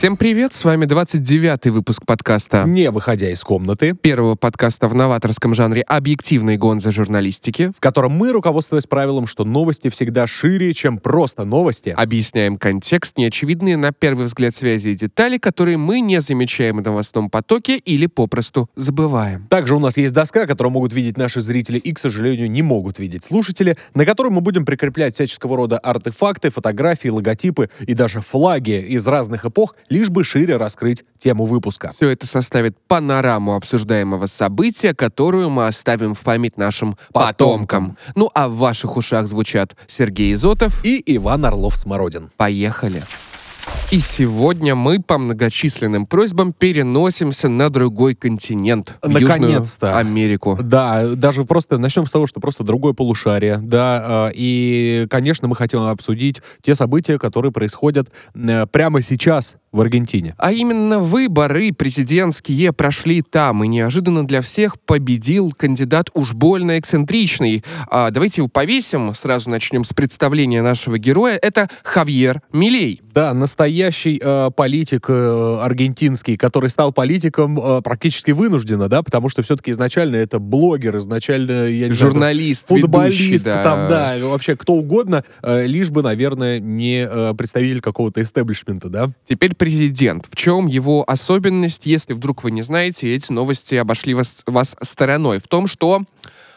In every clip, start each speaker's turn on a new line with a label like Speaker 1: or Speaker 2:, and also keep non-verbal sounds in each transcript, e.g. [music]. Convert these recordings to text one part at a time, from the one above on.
Speaker 1: Всем привет, с вами 29-й выпуск подкаста.
Speaker 2: Не выходя из комнаты.
Speaker 1: Первого подкаста в новаторском жанре объективной гонзы журналистики.
Speaker 2: В котором мы, руководствуясь правилом, что новости всегда шире, чем просто новости.
Speaker 1: Объясняем контекст, неочевидные на первый взгляд связи и детали, которые мы не замечаем в новостном потоке или попросту забываем.
Speaker 2: Также у нас есть доска, которую могут видеть наши зрители и, к сожалению, не могут видеть слушатели, на которой мы будем прикреплять всяческого рода артефакты, фотографии, логотипы и даже флаги из разных эпох, лишь бы шире раскрыть тему выпуска.
Speaker 1: Все это составит панораму обсуждаемого события, которую мы оставим в память нашим потомкам.
Speaker 2: Потомкам.
Speaker 1: Ну а в ваших ушах звучат Сергей Изотов.
Speaker 2: И Иван Орлов-Смородин.
Speaker 1: Поехали. И сегодня мы по многочисленным просьбам переносимся на другой континент.
Speaker 2: Наконец-то.
Speaker 1: Америку.
Speaker 2: Да, даже просто начнем с того, что просто другое полушарие, да, э, и, конечно, мы хотим обсудить те события, которые происходят э, прямо сейчас в Аргентине.
Speaker 1: А именно выборы президентские прошли там, и неожиданно для всех победил кандидат уж больно эксцентричный. А давайте его повесим, сразу начнем с представления нашего героя. Это Хавьер Милей.
Speaker 2: Да, настоящий э, политик э, аргентинский, который стал политиком э, практически вынужденно, да, потому что все-таки изначально это блогер, изначально, я не знаю,
Speaker 1: Журналист,
Speaker 2: футболист,
Speaker 1: ведущий, да.
Speaker 2: там, да, вообще кто угодно, э, лишь бы, наверное, не э, представитель какого-то истеблишмента, да.
Speaker 1: Теперь президент. В чем его особенность, если вдруг вы не знаете, эти новости обошли вас, вас стороной? В том, что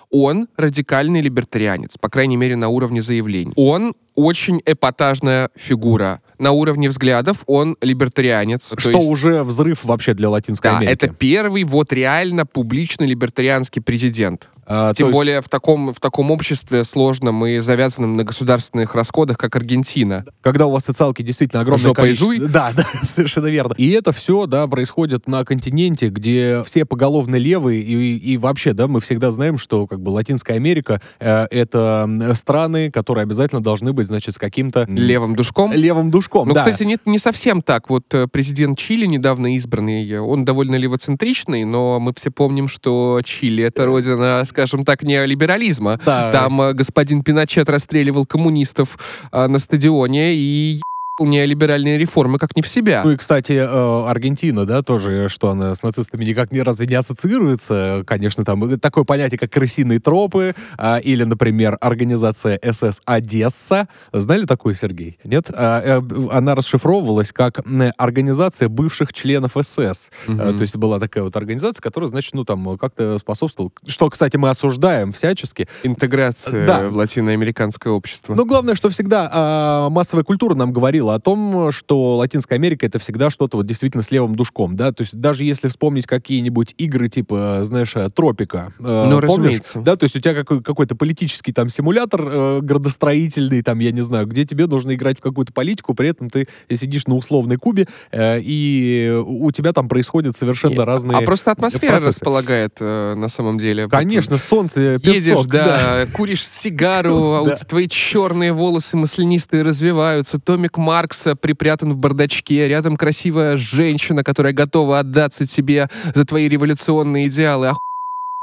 Speaker 1: он радикальный либертарианец, по крайней мере, на уровне заявлений. Он очень эпатажная фигура. На уровне взглядов он либертарианец. то
Speaker 2: Что
Speaker 1: есть-
Speaker 2: уже взрыв вообще для Латинской
Speaker 1: Да,
Speaker 2: Америки.
Speaker 1: это первый вот реально публично либертарианский президент.
Speaker 2: А,
Speaker 1: Тем
Speaker 2: есть-
Speaker 1: более в таком, в таком обществе сложном и завязанном на государственных расходах, как Аргентина.
Speaker 2: когда у вас социалки действительно огромное
Speaker 1: Жопой
Speaker 2: количество.
Speaker 1: жуй.
Speaker 2: Да, да, [laughs] совершенно верно. И это все, да, происходит на континенте, где все поголовно левые, и, и вообще, да, мы всегда знаем, что как бы Латинская Америка э, это страны, которые обязательно должны быть, значит, с каким-то
Speaker 1: Левым душком.
Speaker 2: левым душком.
Speaker 1: Ну,
Speaker 2: да.
Speaker 1: кстати, не, не совсем так. Вот э, президент Чили, недавно избранный, э, он довольно левоцентричный, но мы все помним, что Чили — это родина, скажем так, неолиберализма.
Speaker 2: Да.
Speaker 1: Там э, господин Пиночет расстреливал коммунистов э, на стадионе и неолиберальные реформы как не в себя.
Speaker 2: Ну и, кстати, э, Аргентина, да, тоже, что она с нацистами никак не разве не ассоциируется. Конечно, там такое понятие, как крысиные тропы, а, или, например, организация СС Одесса. Знали такую, Сергей? Нет? А, э, Она расшифровывалась как организация бывших членов СС. Э, То есть была такая вот организация, которая, значит, ну там как-то способствовала. Что, кстати, мы осуждаем всячески.
Speaker 1: Интеграция
Speaker 2: Да.
Speaker 1: в латиноамериканское общество.
Speaker 2: Но главное, что всегда а, массовая культура нам говорила о том, что Латинская Америка это всегда что-то вот действительно с левым душком, да, то есть даже если вспомнить какие-нибудь игры типа, знаешь, э, Тропика, э,
Speaker 1: Ну,
Speaker 2: помнишь?
Speaker 1: разумеется.
Speaker 2: да, то есть у тебя какой- какой-то политический там симулятор э, градостроительный, там, я не знаю, где тебе нужно играть в какую-то политику, при этом ты сидишь на условной кубе, э, и у тебя там происходят совершенно
Speaker 1: Нет,
Speaker 2: разные
Speaker 1: А просто атмосфера
Speaker 2: процессы.
Speaker 1: располагает э, на самом деле.
Speaker 2: Конечно, солнце, песок,
Speaker 1: Едешь, да, куришь сигару, а [laughs] у
Speaker 2: Да.
Speaker 1: тебя твои черные волосы маслянистые развиваются, томик Маркса припрятан в бардачке, рядом красивая женщина, которая готова отдаться тебе за твои революционные идеалы. Охуенно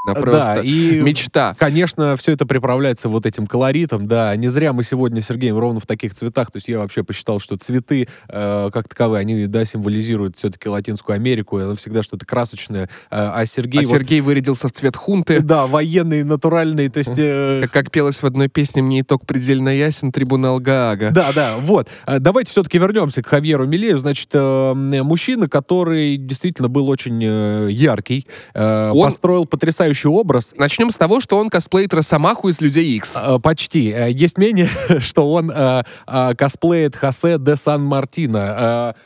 Speaker 2: Да,
Speaker 1: просто.
Speaker 2: и
Speaker 1: Мечта.
Speaker 2: Конечно, все это приправляется вот этим колоритом, да. Не зря мы сегодня с Сергеем ровно в таких цветах. То есть я вообще посчитал, что цветы, э, как таковые, они, да, символизируют все-таки Латинскую Америку. и Оно всегда что-то красочное. Э, а Сергей...
Speaker 1: А
Speaker 2: вот-
Speaker 1: Сергей вырядился в цвет хунты.
Speaker 2: Да, военный, натуральный, то есть... э,
Speaker 1: Как, как пелось в одной песне «Мне итог предельно ясен, трибунал Гаага».
Speaker 2: Да, да, вот. А, Давайте все-таки вернемся к Хавьеру Милею. Значит, э, мужчина, который действительно был очень э, яркий, э,
Speaker 1: Он-
Speaker 2: построил потрясающий образ.
Speaker 1: Начнем с того, что он косплеит Росомаху из «Людей Икс».
Speaker 2: Э, Почти. Есть мнение, [laughs] что он э, э, косплеит Хосе де Сан-Мартино. Э,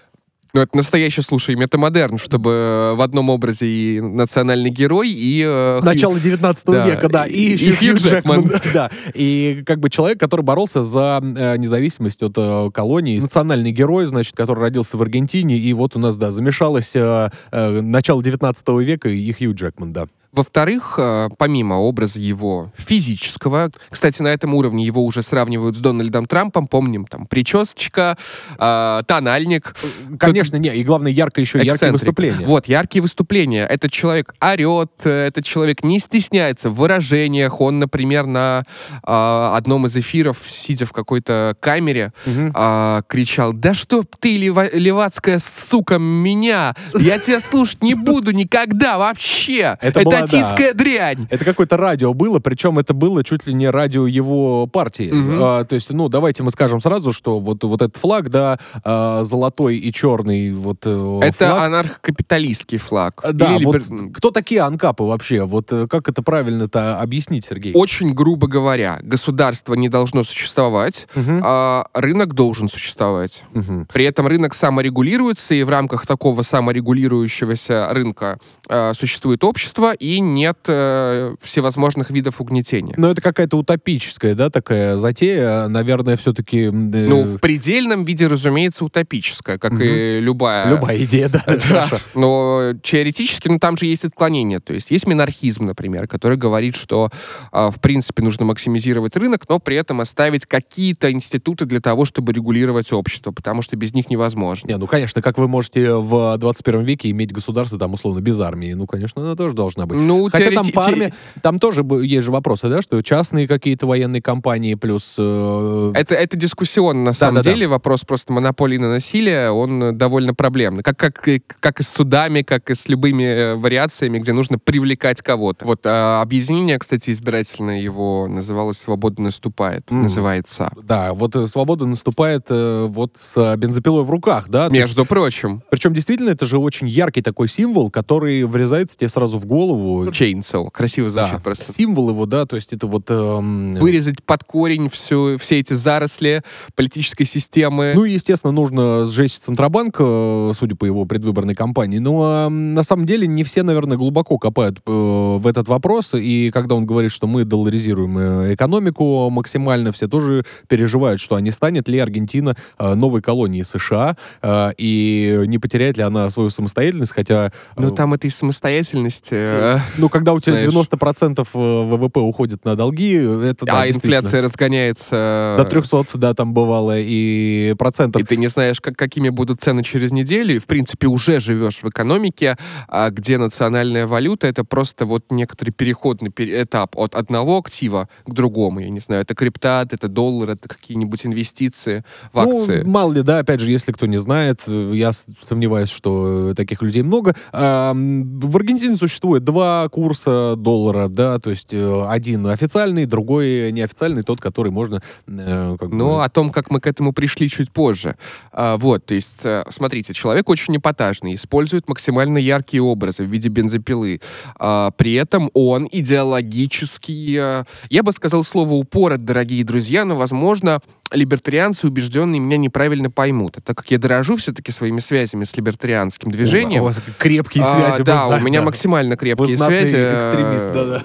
Speaker 1: Ну, это настоящий, слушай, метамодерн, чтобы в одном образе и национальный герой, и... э,
Speaker 2: Начало 19
Speaker 1: Да,
Speaker 2: века, да,
Speaker 1: и-
Speaker 2: и,
Speaker 1: и
Speaker 2: еще
Speaker 1: Хью
Speaker 2: Хью Джекман.
Speaker 1: Джекман. [laughs]
Speaker 2: Да, и как бы человек, который боролся за э, независимость от э, колонии. Национальный герой, значит, который родился в Аргентине, и вот у нас, да, замешалось э, э, начало 19 века и Хью Джекман, да.
Speaker 1: Во-вторых, э, помимо образа его физического, кстати, на этом уровне его уже сравнивают с Дональдом Трампом, помним, там, причесочка, э, тональник.
Speaker 2: Конечно, не, и главное, ярко еще яркие выступления.
Speaker 1: Вот, яркие выступления. Этот человек орет, э, этот человек не стесняется в выражениях. Он, например, на э, одном из эфиров, сидя в какой-то камере, угу. э, кричал, да чтоб ты, лева- левацкая сука, меня, я тебя слушать не [laughs] буду никогда вообще. Это, это Братистская да. дрянь.
Speaker 2: Это какое-то радио было, причем это было чуть ли не радио его партии. Угу. А, то есть, ну, давайте мы скажем сразу, что вот, вот этот флаг, да, а, золотой и черный вот э,
Speaker 1: Это флаг. анархокапиталистский флаг.
Speaker 2: Да, Или вот либер... кто такие анкапы вообще? Вот э, как это правильно-то объяснить, Сергей?
Speaker 1: Очень грубо говоря, государство не должно существовать, угу. а рынок должен существовать. Угу. При этом рынок саморегулируется, и в рамках такого саморегулирующегося рынка э, существует общество, и нет э, всевозможных видов угнетения.
Speaker 2: Но это какая-то утопическая, да, такая затея, наверное, все-таки... Э...
Speaker 1: Ну, в предельном виде, разумеется, утопическая, как угу. и любая...
Speaker 2: Любая идея, да. [laughs] да.
Speaker 1: Но теоретически, ну, там же есть отклонения. То есть есть минархизм, например, который говорит, что, э, в принципе, нужно максимизировать рынок, но при этом оставить какие-то институты для того, чтобы регулировать общество, потому что без них невозможно.
Speaker 2: Не, ну, конечно, как вы можете в 21 веке иметь государство, там, условно, без армии? Ну, конечно, она тоже должна быть.
Speaker 1: Ну,
Speaker 2: Хотя теорети... там по армии, там тоже есть же вопросы, да, что частные какие-то военные компании плюс... Э...
Speaker 1: Это, это дискуссионно, на да, самом да, деле, да. вопрос просто монополии на насилие, он довольно проблемный. Как, как, как и с судами, как и с любыми э, вариациями, где нужно привлекать кого-то. Вот а, объединение, кстати, избирательное его называлось «Свобода наступает», mm. называется.
Speaker 2: Да, вот э, «Свобода наступает» э, вот с бензопилой в руках, да?
Speaker 1: Между есть, прочим.
Speaker 2: Причем действительно это же очень яркий такой символ, который врезается тебе сразу в голову.
Speaker 1: Chainsaw. Красиво звучит
Speaker 2: да.
Speaker 1: просто.
Speaker 2: Символ его, да, то есть это вот... Эм...
Speaker 1: Вырезать под корень всю, все эти заросли политической системы.
Speaker 2: Ну и, естественно, нужно сжечь Центробанк, э, судя по его предвыборной кампании. Но э, на самом деле не все, наверное, глубоко копают э, в этот вопрос. И когда он говорит, что мы долларизируем э, экономику максимально, все тоже переживают, что а не станет ли Аргентина э, новой колонией США э, и не потеряет ли она свою самостоятельность, хотя...
Speaker 1: Э, ну там этой самостоятельности... Э,
Speaker 2: ну когда у тебя знаешь. 90% э, ВВП уходит на долги, это да,
Speaker 1: А инфляция разгоняется...
Speaker 2: До 300, да, там бывало, и процентов.
Speaker 1: И ты не знаешь, как, какими будут цены через неделю, и, в принципе, уже живешь в экономике, а где национальная валюта — это просто вот некоторый переходный этап от одного актива к другому. Я не знаю, это крипта, это доллар, это какие-нибудь инвестиции в ну, акции.
Speaker 2: мало ли, да, опять же, если кто не знает, я сомневаюсь, что таких людей много. В Аргентине существует два курса доллара, да, то есть э, один официальный, другой неофициальный, тот, который можно...
Speaker 1: Э, как ну, бы... о том, как мы к этому пришли чуть позже. А, вот, то есть, э, смотрите, человек очень эпатажный, использует максимально яркие образы в виде бензопилы. А, при этом он идеологически, э, я бы сказал слово упорот, дорогие друзья, но, возможно, либертарианцы убежденные меня неправильно поймут. А так как я дорожу все-таки своими связями с либертарианским движением...
Speaker 2: У вас крепкие связи.
Speaker 1: А, да, у меня да. максимально крепкие связи.
Speaker 2: экстремист, да-да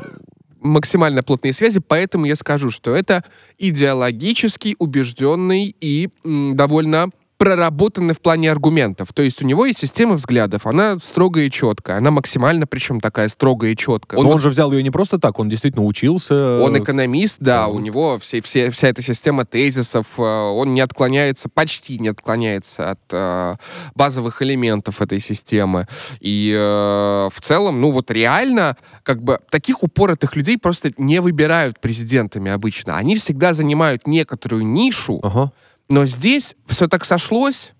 Speaker 1: максимально плотные связи, поэтому я скажу, что это идеологически убежденный и м, довольно проработаны в плане аргументов. То есть у него есть система взглядов, она строгая и четкая, она максимально, причем такая строгая и четкая.
Speaker 2: Он, он же взял ее не просто так, он действительно учился.
Speaker 1: Он экономист, да, у него все, все, вся эта система тезисов, э, он не отклоняется, почти не отклоняется от э, базовых элементов этой системы. И э, в целом, ну вот реально, как бы таких упоротых людей просто не выбирают президентами обычно. Они всегда занимают некоторую нишу, ага но здесь все так сошлось,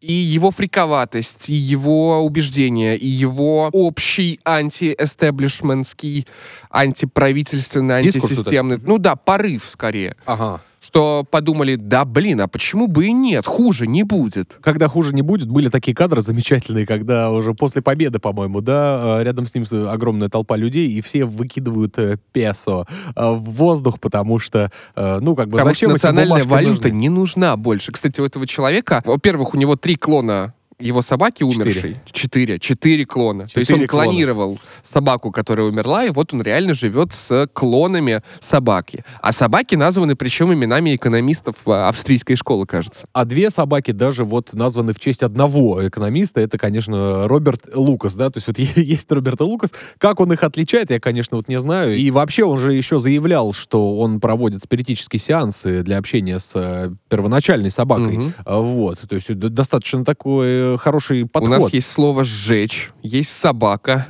Speaker 1: и его фриковатость, и его убеждения, и его общий анти-эстеблишментский, антиправительственный, антисистемный, ну да, порыв скорее.
Speaker 2: Ага
Speaker 1: что подумали, да блин, а почему бы и нет, хуже не будет.
Speaker 2: Когда хуже не будет, были такие кадры замечательные, когда уже после победы, по-моему, да, э, рядом с ним огромная толпа людей, и все выкидывают э, песо э, в воздух, потому что, ну, как бы,
Speaker 1: потому
Speaker 2: зачем
Speaker 1: что национальная валюта
Speaker 2: нужны?
Speaker 1: не нужна больше. Кстати, у этого человека, во-первых, у него три клона его собаки умершей. Четыре. Четыре клона. То есть он
Speaker 2: Четыре клона.
Speaker 1: клонировал собаку, которая умерла, и вот он реально живет с клонами собаки. А собаки названы причем именами экономистов а, австрийской школы, кажется.
Speaker 2: А две собаки даже вот названы в честь одного экономиста. Это, конечно, Роберт Лукас, да? То есть вот [laughs] есть Роберт Лукас. Как он их отличает, я, конечно, вот не знаю. И вообще он же еще заявлял, что он проводит спиритические сеансы для общения с э, первоначальной собакой. А, Вот. То есть достаточно такой э, хороший подход.
Speaker 1: У нас есть слово «сжечь», есть «собака».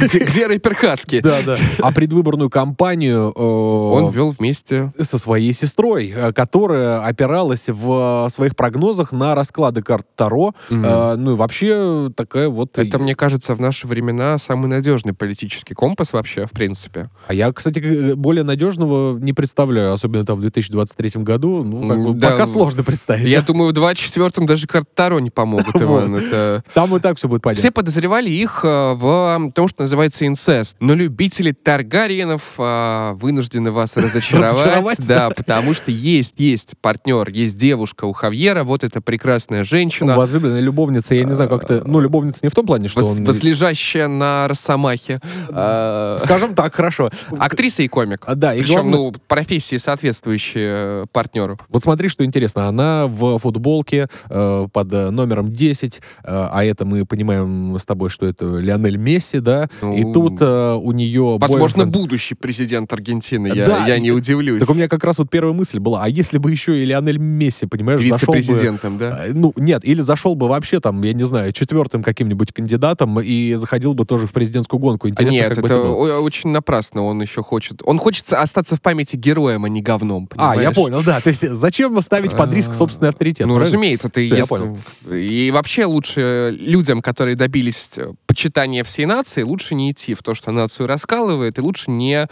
Speaker 1: Где, где рэпер Хаски?
Speaker 2: Да, да. А предвыборную кампанию э,
Speaker 1: Он вел вместе
Speaker 2: со своей сестрой, э, которая опиралась в э, своих прогнозах на расклады карт Таро.
Speaker 1: Мгм.
Speaker 2: Э, ну и вообще такая вот...
Speaker 1: Это, мне кажется, в наши времена самый надежный политический компас вообще, в принципе.
Speaker 2: А я, кстати, более надежного не представляю, особенно там в 2023 году. Ну, как бы
Speaker 1: да,
Speaker 2: пока сложно представить.
Speaker 1: Я
Speaker 2: да.
Speaker 1: думаю, в 24-м даже карты Таро не помогут, [laughs] Иван. Это...
Speaker 2: Там и так все будет понятно.
Speaker 1: Все подозревали их э, в том, что называется инцест. Но любители Таргариенов э, вынуждены вас разочаровать. Да, потому что есть, есть партнер, есть девушка у Хавьера, вот эта прекрасная женщина,
Speaker 2: Возлюбленная любовница, я не знаю, как это... Ну, любовница не в том плане, что он...
Speaker 1: возлежащая на Росомахе. Э,
Speaker 2: Скажем так, хорошо.
Speaker 1: Актриса и комик.
Speaker 2: А, Да, и
Speaker 1: Причем,
Speaker 2: главное-
Speaker 1: ну, профессии соответствующие э, партнеру.
Speaker 2: Вот смотри, что интересно. Она в футболке э, под э, номером 10, э, а это мы понимаем с тобой, что это Лионель Месси, да? и
Speaker 1: Ну,
Speaker 2: тут э, у нее...
Speaker 1: Возможно,
Speaker 2: бойфренд-
Speaker 1: будущий президент Аргентины. Я,
Speaker 2: Да,
Speaker 1: я
Speaker 2: и-
Speaker 1: не удивлюсь.
Speaker 2: Так у меня как раз вот первая мысль была, а если бы еще и Лионель Месси, понимаешь, зашел бы...
Speaker 1: Да?
Speaker 2: э, Ну, нет, или зашел бы вообще там, я не знаю, четвертым каким-нибудь кандидатом и заходил бы тоже в президентскую гонку. Интересно,
Speaker 1: Нет,
Speaker 2: как
Speaker 1: это
Speaker 2: бы это было.
Speaker 1: очень напрасно. Он еще хочет. Он хочет остаться в памяти героем, а не говном.
Speaker 2: А, я
Speaker 1: понимаешь?
Speaker 2: понял, да. То есть зачем ставить под риск
Speaker 1: А,
Speaker 2: собственный авторитет?
Speaker 1: Ну, разумеется, ты
Speaker 2: я понял.
Speaker 1: И вообще лучше людям, которые добились э, почитания всей нации, лучше не идти в то, что нацию раскалывает, и лучше не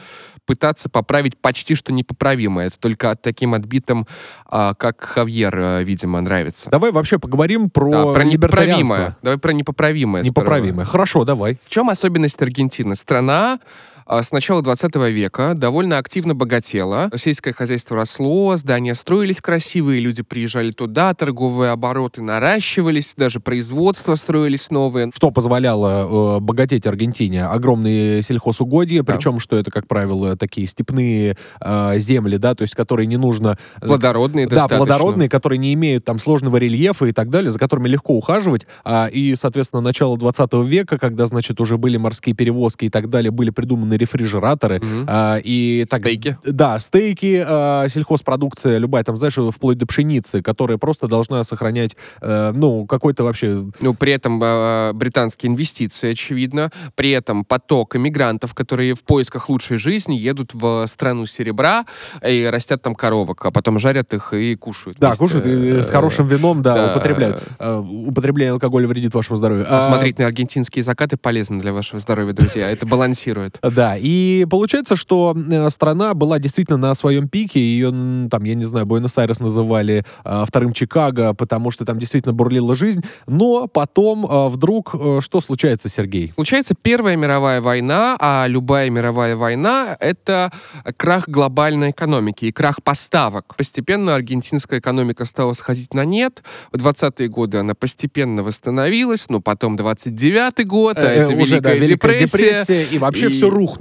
Speaker 1: пытаться поправить почти что непоправимое. Это только таким отбитым, а, как Хавьер, э, видимо, нравится.
Speaker 2: Давай вообще поговорим про,
Speaker 1: Да, про непоправимое. Давай про непоправимое. сперва.
Speaker 2: Непоправимое. Хорошо, давай.
Speaker 1: В чем особенность Аргентины? Страна с начала 20 века довольно активно богатела. Сельское хозяйство росло, здания строились красивые, люди приезжали туда, торговые обороты наращивались, даже производства строились новые.
Speaker 2: Что позволяло э, богатеть Аргентине? Огромные сельхозугодья,
Speaker 1: Да.
Speaker 2: причем, что это, как правило, такие степные э, земли, да, то есть, которые не нужно... э,
Speaker 1: Плодородные
Speaker 2: Да,
Speaker 1: достаточно.
Speaker 2: плодородные, которые не имеют там сложного рельефа и так далее, за которыми легко ухаживать. А, и, соответственно, начало 20 века, когда, значит, уже были морские перевозки и так далее, были придуманы рефрижераторы.
Speaker 1: Мгм.
Speaker 2: а, и так,
Speaker 1: Стейки.
Speaker 2: Да, стейки, а, сельхозпродукция, любая там, знаешь, вплоть до пшеницы, которая просто должна сохранять, э, ну, какой-то вообще...
Speaker 1: Ну, при этом э, британские инвестиции, очевидно. При этом поток иммигрантов, которые в поисках лучшей жизни едут в страну серебра и растят там коровок, а потом жарят их и кушают.
Speaker 2: Да, кушают и
Speaker 1: э,
Speaker 2: с хорошим вином, да, употребляют. Э, употребление алкоголя вредит вашему здоровью. А,
Speaker 1: Смотреть на аргентинские закаты полезно для вашего здоровья, друзья. Это балансирует. [laughs]
Speaker 2: Да, и получается, что э, страна была действительно на своем пике, ее, там, я не знаю, Буэнос-Айрес называли э, вторым Чикаго, потому что там действительно бурлила жизнь, но потом э, вдруг э, что случается, Сергей?
Speaker 1: Случается Первая мировая война, а любая мировая война — это крах глобальной экономики и крах поставок. Постепенно аргентинская экономика стала сходить на нет. В 20-е годы она постепенно восстановилась, но потом 29-й год, а
Speaker 2: Э,
Speaker 1: это
Speaker 2: уже, да,
Speaker 1: Великая депрессия.
Speaker 2: и вообще
Speaker 1: И-
Speaker 2: все рухнуло.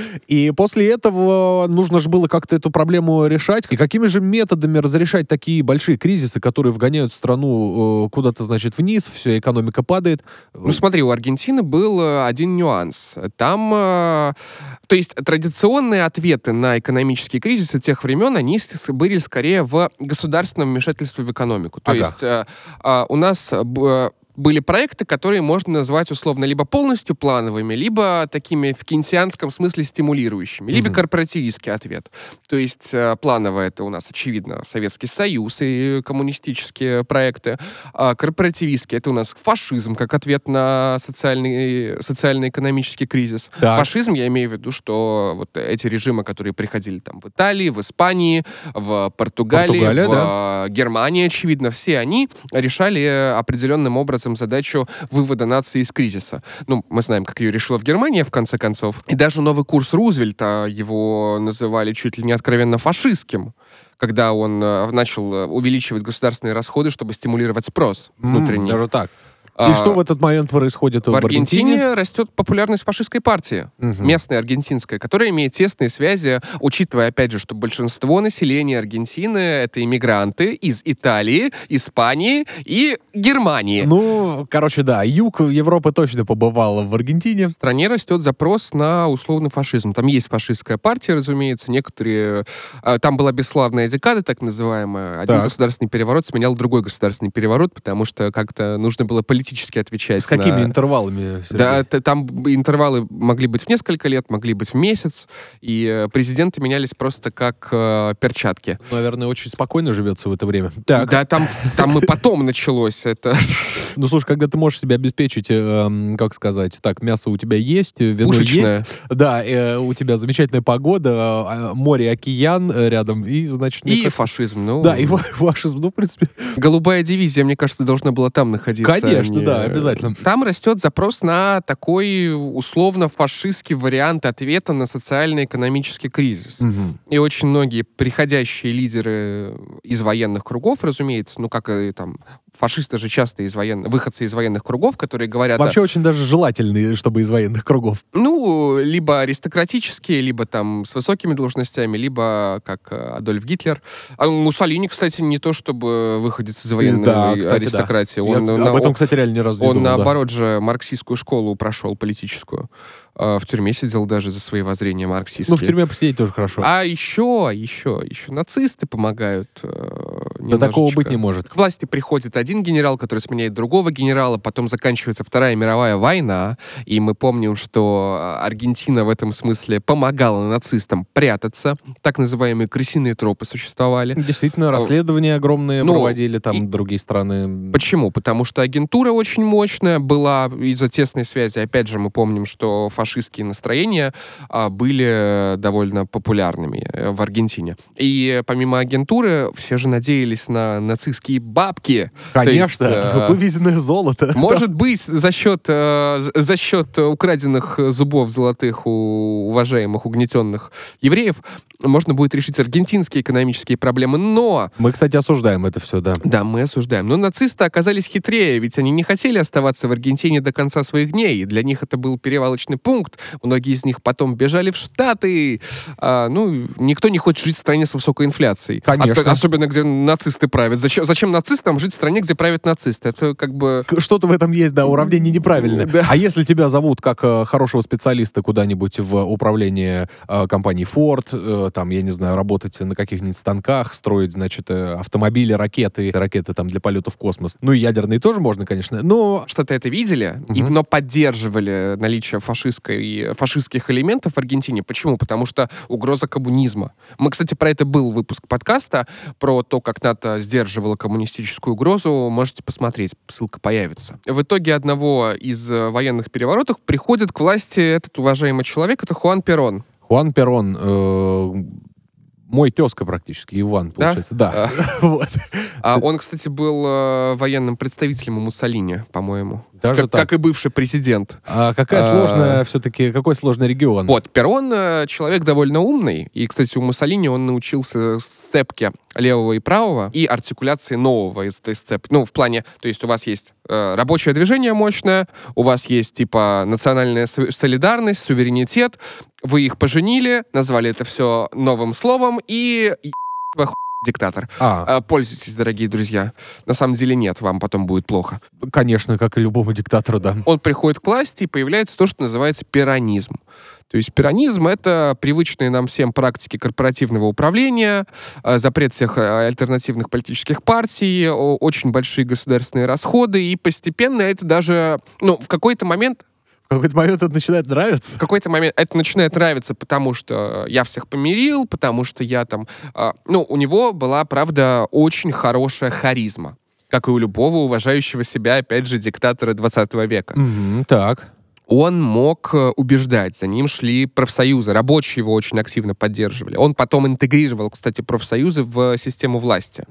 Speaker 2: [laughs] И после этого нужно же было как-то эту проблему решать. И какими же методами разрешать такие большие кризисы, которые вгоняют страну э, куда-то, значит, вниз, все, экономика падает.
Speaker 1: Ну смотри, у Аргентины был э, один нюанс. Там, э, то есть традиционные ответы на экономические кризисы тех времен, они были скорее в государственном вмешательстве в экономику. То
Speaker 2: Ага.
Speaker 1: есть у нас были проекты, которые можно назвать условно либо полностью плановыми, либо такими в кейнсианском смысле стимулирующими, либо
Speaker 2: Мгм.
Speaker 1: корпоративистский ответ. То есть э, плановое это у нас, очевидно, Советский Союз и коммунистические проекты, а корпоративистский это у нас фашизм как ответ на социальный, социально-экономический кризис.
Speaker 2: Так.
Speaker 1: Фашизм, я имею в виду, что вот эти режимы, которые приходили там в Италии, в Испании, в Португалии,
Speaker 2: Португалия,
Speaker 1: в э, Германии, очевидно, все они решали определенным образом задачу вывода нации из кризиса. Ну, мы знаем, как ее решила в Германии, в конце концов. И даже новый курс Рузвельта его называли чуть ли не откровенно фашистским когда он э, начал э, увеличивать государственные расходы, чтобы стимулировать спрос
Speaker 2: М,
Speaker 1: внутренний.
Speaker 2: Даже так. И что в этот момент происходит в,
Speaker 1: в Аргентине? растет популярность фашистской партии,
Speaker 2: Мгм.
Speaker 1: местной аргентинской, которая имеет тесные связи, учитывая, опять же, что большинство населения Аргентины — это иммигранты из Италии, Испании и Германии.
Speaker 2: Ну, короче, да, юг Европы точно побывал в Аргентине.
Speaker 1: В стране растет запрос на условный фашизм. Там есть фашистская партия, разумеется. Некоторые... а, Там была бесславная декада, так называемая. Один
Speaker 2: Так.
Speaker 1: государственный переворот сменял другой государственный переворот, потому что как-то нужно было политически отвечать
Speaker 2: С какими
Speaker 1: на-
Speaker 2: интервалами? Сергей?
Speaker 1: Да, там интервалы могли быть в несколько лет, могли быть в месяц, и э, президенты менялись просто как э, перчатки.
Speaker 2: Наверное, очень спокойно живется в это время. Так,
Speaker 1: Да, там, там и потом началось это. [laughs]
Speaker 2: ну слушай, когда ты можешь себе обеспечить, э, как сказать, так, мясо у тебя есть, вино
Speaker 1: Пушечное.
Speaker 2: есть, да, э, у тебя замечательная погода, э, море, океан э, рядом, и, значит,
Speaker 1: И
Speaker 2: кажется-
Speaker 1: фашизм. Ну,
Speaker 2: Да, и [laughs] фашизм, ну, в принципе,
Speaker 1: Голубая дивизия, мне кажется, должна была там находиться. а
Speaker 2: Конечно,
Speaker 1: не-
Speaker 2: да, обязательно.
Speaker 1: Там растет запрос на такой условно-фашистский вариант ответа на социально-экономический кризис.
Speaker 2: мгм.
Speaker 1: И очень многие приходящие лидеры из военных кругов, разумеется, ну как и там фашисты же часто из военных, выходцы из военных кругов, которые говорят,
Speaker 2: вообще очень даже желательный, чтобы из военных кругов.
Speaker 1: ну, либо аристократические, либо там с высокими должностями, либо как э, Адольф Гитлер. А Муссолини, кстати, не то чтобы выходец из военной
Speaker 2: Да, кстати, да.
Speaker 1: аристократии.
Speaker 2: Я
Speaker 1: Он,
Speaker 2: об
Speaker 1: на-
Speaker 2: этом, кстати, реально ни разу не
Speaker 1: он,
Speaker 2: думал, да.
Speaker 1: наоборот же, марксистскую школу прошел, политическую. Э, В тюрьме сидел даже за свои воззрения марксистские.
Speaker 2: Ну, в тюрьме посидеть тоже хорошо.
Speaker 1: А еще, еще, еще нацисты помогают. э,
Speaker 2: да такого
Speaker 1: немножечко.
Speaker 2: быть не может.
Speaker 1: К власти приходит один генерал, который сменяет другого генерала, потом заканчивается Вторая мировая война, и мы помним, что э, Аргентина в этом смысле помогала нацистам прятаться. Так называемые крысиные тропы существовали.
Speaker 2: Действительно, расследования огромные
Speaker 1: Ну,
Speaker 2: проводили там
Speaker 1: и-
Speaker 2: другие страны.
Speaker 1: Почему? Потому что агентура очень мощная была из-за тесной связи. Опять же, мы помним, что фашистские настроения а, были довольно популярными э, в Аргентине. И помимо агентуры, все же надеялись на нацистские бабки.
Speaker 2: Конечно,
Speaker 1: есть, э, [laughs]
Speaker 2: вывезенное золото. [laughs]
Speaker 1: Может быть, за счет, э, за счет украденных зубов золотых у уважаемых угнетенных евреев можно будет решить аргентинские экономические проблемы. Но
Speaker 2: Мы, кстати, осуждаем это все, да.
Speaker 1: да, мы осуждаем. Но нацисты оказались хитрее, ведь они не хотели оставаться в Аргентине до конца своих дней. Для них это был перевалочный пункт. Многие из них потом бежали в Штаты. А, ну, никто не хочет жить в стране с высокой инфляцией.
Speaker 2: Конечно.
Speaker 1: А- особенно, где нацисты правят. Зачем, зачем нацистам жить в стране, где правят нацисты? Это как бы...
Speaker 2: Что-то в этом есть, да, уравнение неправильное.
Speaker 1: Да.
Speaker 2: А если тебя зовут как э, хорошего специалиста куда-нибудь в управление э, компании Ford, э, там, я не знаю, работать на каких-нибудь станках, строить, значит, э, автомобили, ракеты, ракеты там для полета в космос. Ну и ядерные тоже можно, конечно, но...
Speaker 1: Что-то это видели, и,
Speaker 2: Мгм.
Speaker 1: но поддерживали наличие фашистской, фашистских элементов в Аргентине. Почему? Потому что угроза коммунизма. Мы, кстати, про это был выпуск подкаста, про то, как НАТО сдерживало коммунистическую угрозу. Можете посмотреть, ссылка появится. В итоге одного из э, военных переворотов приходит к власти этот уважаемый человек, это Хуан Перон.
Speaker 2: Хуан Перон, э, мой тезка практически, Иван,
Speaker 1: Да?
Speaker 2: получается. Да. [laughs] Вот.
Speaker 1: А он, кстати, был э, военным представителем у Муссолини, по-моему.
Speaker 2: Даже
Speaker 1: как,
Speaker 2: так.
Speaker 1: как и бывший президент.
Speaker 2: А какая
Speaker 1: А.
Speaker 2: сложная все-таки, какой сложный регион?
Speaker 1: Вот, Перрон э, человек довольно умный, и, кстати, у Муссолини он научился сцепке левого и правого и артикуляции нового из этой сцепки. Ну, в плане, то есть у вас есть э, рабочее движение мощное, у вас есть, типа, национальная солидарность, суверенитет, вы их поженили, назвали это все новым словом, и е- вы хуй диктатор.
Speaker 2: А,
Speaker 1: А, Пользуйтесь, дорогие друзья. На самом деле нет, вам потом будет плохо.
Speaker 2: конечно, как и любому диктатору, да.
Speaker 1: он приходит к власти, и появляется то, что называется пиранизм. То есть пиранизм — это привычные нам всем практики корпоративного управления, э, запрет всех э, альтернативных политических партий, очень большие государственные расходы, и постепенно это даже, ну, в какой-то момент
Speaker 2: В какой-то момент это начинает нравиться.
Speaker 1: в какой-то момент это начинает нравиться, потому что я всех помирил, потому что я там... а, ну, у него была, правда, очень хорошая харизма, как и у любого уважающего себя, опять же, диктатора 20 века.
Speaker 2: Мгм, так.
Speaker 1: Он мог э, убеждать, за ним шли профсоюзы, рабочие его очень активно поддерживали. Он потом интегрировал, кстати, профсоюзы в систему власти.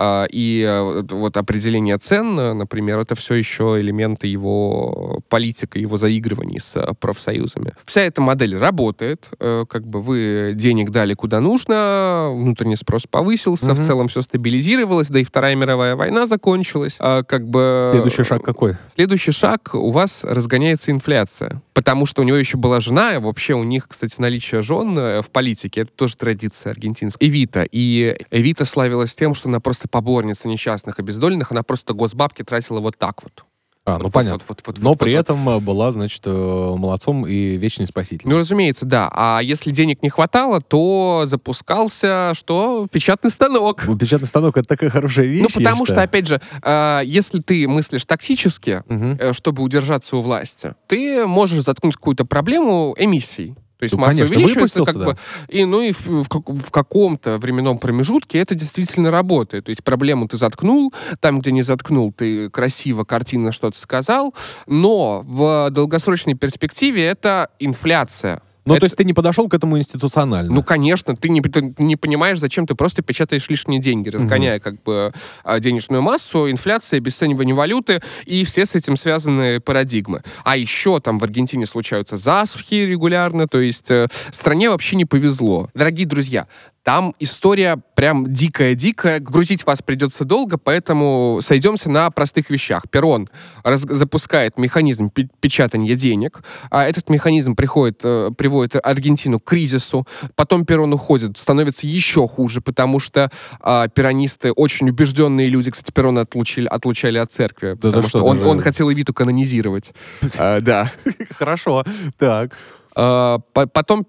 Speaker 1: А, И э, вот определение цен, э, например, это все еще элементы его политики, его заигрываний с э, профсоюзами. Вся эта модель работает, э, как бы вы денег дали куда нужно, внутренний спрос повысился, в
Speaker 2: Мгм.
Speaker 1: целом все стабилизировалось, да и Вторая мировая война закончилась. А, Как бы...
Speaker 2: Следующий шаг какой?
Speaker 1: Следующий шаг, у вас разгоняется инфляция. Потому что у него еще была жена, и вообще у них, кстати, наличие жен э, в политике, это тоже традиция аргентинская. Эвита. И Эвита славилась тем, что она просто поборница несчастных, обездоленных, она просто госбабки тратила вот так вот.
Speaker 2: А, ну
Speaker 1: Вот,
Speaker 2: понятно.
Speaker 1: вот, вот, вот,
Speaker 2: Но
Speaker 1: вот,
Speaker 2: при
Speaker 1: вот.
Speaker 2: этом э, была, значит, э, молодцом и вечный спаситель.
Speaker 1: Ну, разумеется, да. А если денег не хватало, то запускался, что? Печатный станок.
Speaker 2: Печатный станок — это такая хорошая вещь,
Speaker 1: Ну, потому что, опять же, э, если ты мыслишь токсически,
Speaker 2: Мгм.
Speaker 1: э, чтобы удержаться у власти, ты можешь заткнуть какую-то проблему эмиссией. То есть
Speaker 2: Ну,
Speaker 1: масса
Speaker 2: конечно,
Speaker 1: увеличивается, как
Speaker 2: выпустился,
Speaker 1: бы, и, ну и в, в в каком-то временном промежутке это действительно работает. То есть проблему ты заткнул, там, где не заткнул, ты красиво, картинно что-то сказал, но в долгосрочной перспективе это инфляция.
Speaker 2: Ну,
Speaker 1: Это-
Speaker 2: то есть ты не подошел к этому институционально.
Speaker 1: Ну, конечно, ты не, ты не понимаешь, зачем ты просто печатаешь лишние деньги, разгоняя как бы а, денежную массу, инфляция, обесценивание валюты и все с этим связанные парадигмы. А еще там в Аргентине случаются засухи регулярно, то есть э, стране вообще не повезло. Дорогие друзья, там история прям дикая-дикая, грузить вас придется долго, поэтому сойдемся на простых вещах. Перрон раз- запускает механизм пе- печатания денег, а этот механизм приходит, э, приводит Аргентину к кризису, потом Перрон уходит, становится еще хуже, потому что а, перонисты очень убежденные люди, кстати, Перрона отлучили, отлучали от церкви,
Speaker 2: Да
Speaker 1: потому что
Speaker 2: что,
Speaker 1: он, он хотел Эвиту канонизировать. [laughs] А, Да. [laughs]
Speaker 2: Хорошо. Так.
Speaker 1: А, по- Потом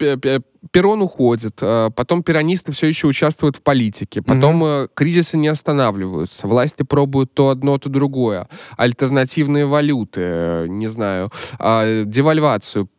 Speaker 1: Перрон уходит, а, потом перонисты все еще участвуют в политике, потом э, кризисы не останавливаются, власти пробуют то одно, то другое, альтернативные валюты, э, не знаю, а, девальвацию,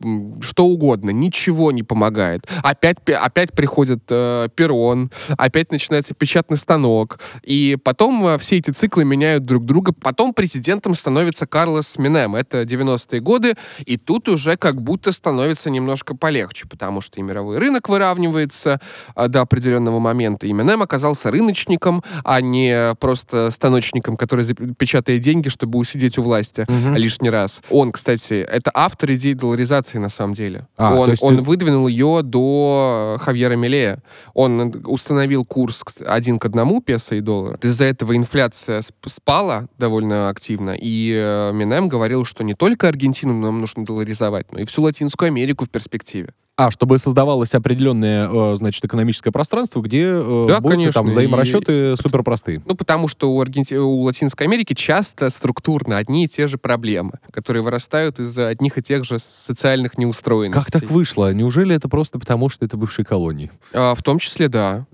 Speaker 1: что угодно, ничего не помогает. Опять, опять приходит э, Перрон, опять начинается печатный станок, и потом э, все эти циклы меняют друг друга, потом президентом становится Карлос Минем, это 90-е годы, и тут уже как будто становится немножко полегче, потому что и мировой рынок выравнивается а, до определенного момента. И Минем оказался рыночником, а не просто станочником, который печатает деньги, чтобы усидеть у власти
Speaker 2: Мгм.
Speaker 1: лишний раз. Он, кстати, это автор идеи долларизации на самом деле.
Speaker 2: А,
Speaker 1: он
Speaker 2: есть
Speaker 1: он
Speaker 2: ты-
Speaker 1: выдвинул ее до э, Хавьера Милея. Он установил курс один к одному песо и доллара. Из-за этого инфляция сп- спала довольно активно, и э, Минем говорил, что не только Аргентину нам нужно долларизовать, но и всю Латинскую Америку в перспективе.
Speaker 2: А, чтобы создавалось определенное, э, значит, экономическое пространство, где э,
Speaker 1: Да,
Speaker 2: будут
Speaker 1: конечно,
Speaker 2: там
Speaker 1: и-
Speaker 2: взаиморасчеты супер простые.
Speaker 1: Ну, потому что у, Аргенти... у Латинской Америки часто структурно одни и те же проблемы, которые вырастают из одних и тех же социальных неустроенностей.
Speaker 2: Как так вышло? Неужели это просто потому, что это бывшие колонии?
Speaker 1: А, в том числе, да.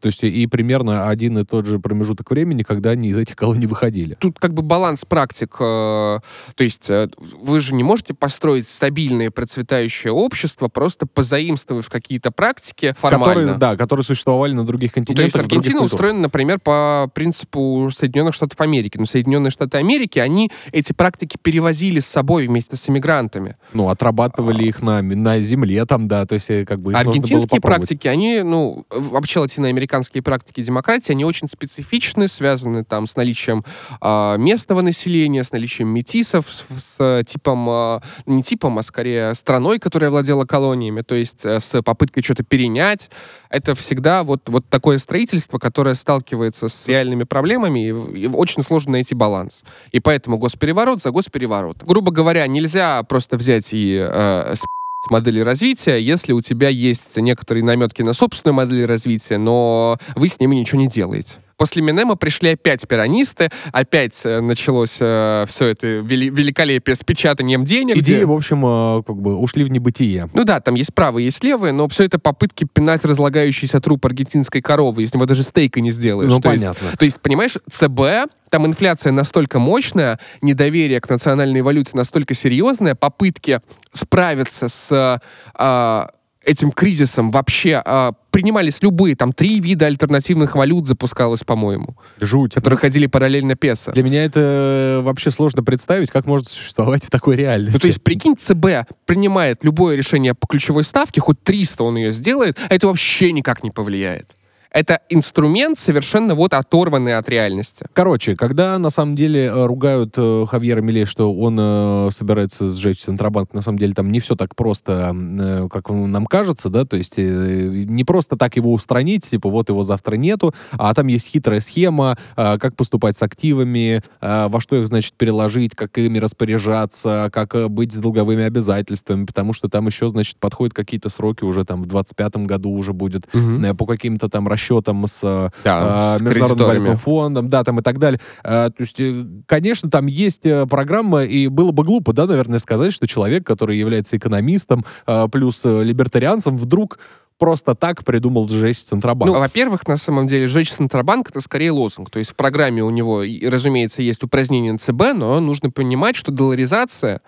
Speaker 2: То есть и примерно один и тот же промежуток времени, когда они из этих колоний выходили.
Speaker 1: Тут как бы баланс практик. э, то есть э, вы же не можете построить стабильное процветающее общество, просто позаимствовав какие-то практики формально.
Speaker 2: Которые, да, которые существовали на других
Speaker 1: Ну, то есть
Speaker 2: континентах.
Speaker 1: Аргентина устроена, например, по принципу Соединенных Штатов Америки. Но Соединенные Штаты Америки, они эти практики перевозили с собой вместе с иммигрантами.
Speaker 2: Ну, отрабатывали их на, на земле там, да, то есть э, как бы
Speaker 1: Аргентинские практики, они, ну, вообще латиноамериканские практики демократии, они очень специфичны, связаны там с наличием а, местного населения, с наличием метисов, с, с типом, а, не типом, а скорее страной, которая владела колониями, то есть э, с попыткой что-то перенять. Это всегда вот, вот такое строительство, которое сталкивается с реальными проблемами, и, и очень сложно найти баланс. И поэтому госпереворот за госпереворот. Грубо говоря, нельзя просто взять и э, с модели развития, если у тебя есть некоторые наметки на собственную модель развития, но вы с ними ничего не делаете. После Минема пришли опять пиранисты, опять э, началось все это вели- великолепие с печатанием денег.
Speaker 2: Идеи,
Speaker 1: где-
Speaker 2: в общем, э, как бы ушли в небытие.
Speaker 1: ну да, там есть правые, есть левые, но все это попытки пинать разлагающийся труп аргентинской коровы, из него даже стейка не сделаешь.
Speaker 2: Ну,
Speaker 1: То есть-
Speaker 2: понятно.
Speaker 1: то есть, понимаешь, ЦБ, там инфляция настолько мощная, недоверие к национальной валюте настолько серьезное, попытки справиться с а, этим кризисом вообще а, принимались любые, там три вида альтернативных валют запускалось, по-моему,
Speaker 2: Жуть.
Speaker 1: которые ходили параллельно песо.
Speaker 2: Для меня это вообще сложно представить, как может существовать в такой реальности.
Speaker 1: Ну, то есть, прикинь, ЦБ принимает любое решение по ключевой ставке, хоть 300 он ее сделает, а это вообще никак не повлияет. Это инструмент совершенно вот оторванный от реальности.
Speaker 2: Короче, когда на самом деле э, ругают э, Хавьера Миле, что он э, собирается сжечь Центробанк, на самом деле там не все так просто, э, как нам кажется, да, то есть э, не просто так его устранить, типа вот его завтра нету, а там есть хитрая схема, э, как поступать с активами, э, во что их, значит, переложить, как ими распоряжаться, как э, быть с долговыми обязательствами, потому что там еще, значит, подходят какие-то сроки уже там в 25 году уже будет э, по каким-то там расчетам с э,
Speaker 1: Да,
Speaker 2: а,
Speaker 1: с
Speaker 2: Международным валютным фондом, да, там и так далее. А, то есть, конечно, там есть программа, и было бы глупо, да, наверное, сказать, что человек, который является экономистом, а, плюс либертарианцем, вдруг просто так придумал сжечь Центробанк.
Speaker 1: Ну, во-первых, на самом деле, сжечь Центробанк это скорее лозунг. То есть в программе у него, разумеется, есть упразднение ЦБ, но нужно понимать, что долларизация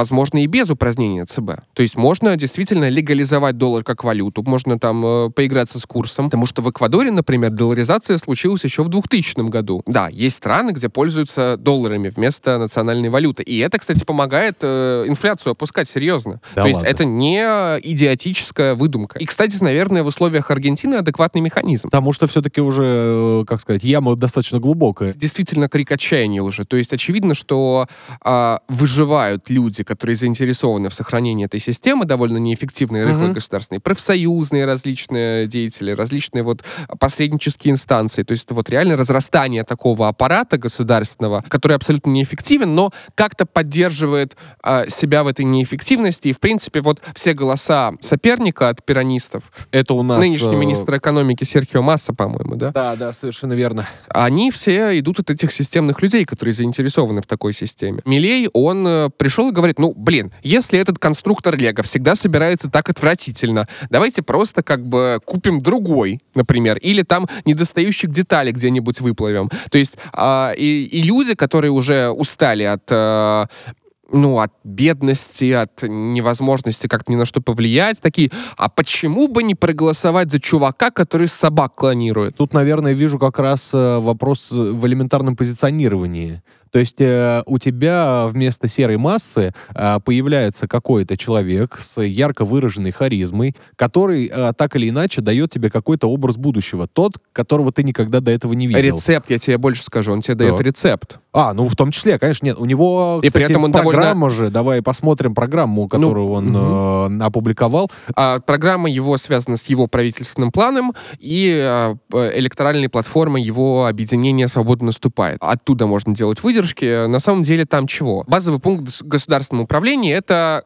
Speaker 1: возможно и без упразднения ЦБ. То есть можно действительно легализовать доллар как валюту, можно там э, поиграться с курсом, потому что в Эквадоре, например, долларизация случилась еще в 2000 году. Да, есть страны, где пользуются долларами вместо национальной валюты. И это, кстати, помогает э, инфляцию опускать серьезно.
Speaker 2: Да
Speaker 1: То есть
Speaker 2: ладно?
Speaker 1: это не идиотическая выдумка. И, кстати, наверное, в условиях Аргентины адекватный механизм.
Speaker 2: Потому что все-таки уже, э, как сказать, яма достаточно глубокая.
Speaker 1: действительно крик отчаяния уже. То есть очевидно, что а, выживают люди, которые заинтересованы в сохранении этой системы, довольно неэффективные, рыхлые
Speaker 2: Мгм.
Speaker 1: государственные, профсоюзные различные деятели, различные вот посреднические инстанции. То есть это вот реально разрастание такого аппарата государственного, который абсолютно неэффективен, но как-то поддерживает а, себя в этой неэффективности. И, в принципе, вот все голоса соперника от пиранистов,
Speaker 2: Это у нас...
Speaker 1: нынешний
Speaker 2: э,
Speaker 1: министр экономики Серхио Масса, по-моему, да?
Speaker 2: Да, да, совершенно верно.
Speaker 1: они все идут от этих системных людей, которые заинтересованы в такой системе. Милей, он э, пришел и говорит, ну, блин, если этот конструктор Лего всегда собирается так отвратительно, давайте просто как бы купим другой, например, или там недостающих деталей где-нибудь выплавим. То есть а, и, и люди, которые уже устали от э, ну, от бедности, от невозможности как-то ни на что повлиять, такие, а почему бы не проголосовать за чувака, который собак клонирует?
Speaker 2: Тут, наверное, вижу как раз э, вопрос э, в элементарном позиционировании. То есть э, у тебя вместо серой массы э, появляется какой-то человек с ярко выраженной харизмой, который э, так или иначе дает тебе какой-то образ будущего. Тот, которого ты никогда до этого не видел.
Speaker 1: Рецепт, я тебе больше скажу, он тебе дает
Speaker 2: Так.
Speaker 1: рецепт.
Speaker 2: А, ну в том числе, конечно, нет. У него,
Speaker 1: И при этом он
Speaker 2: программа же. Давай посмотрим программу, которую он э, опубликовал.
Speaker 1: А программа его связана с его правительственным планом, и п- электоральной платформой его объединения «Свобода наступает». Оттуда можно делать выдержки. На самом деле там чего? Базовый пункт гос- государственного управления — это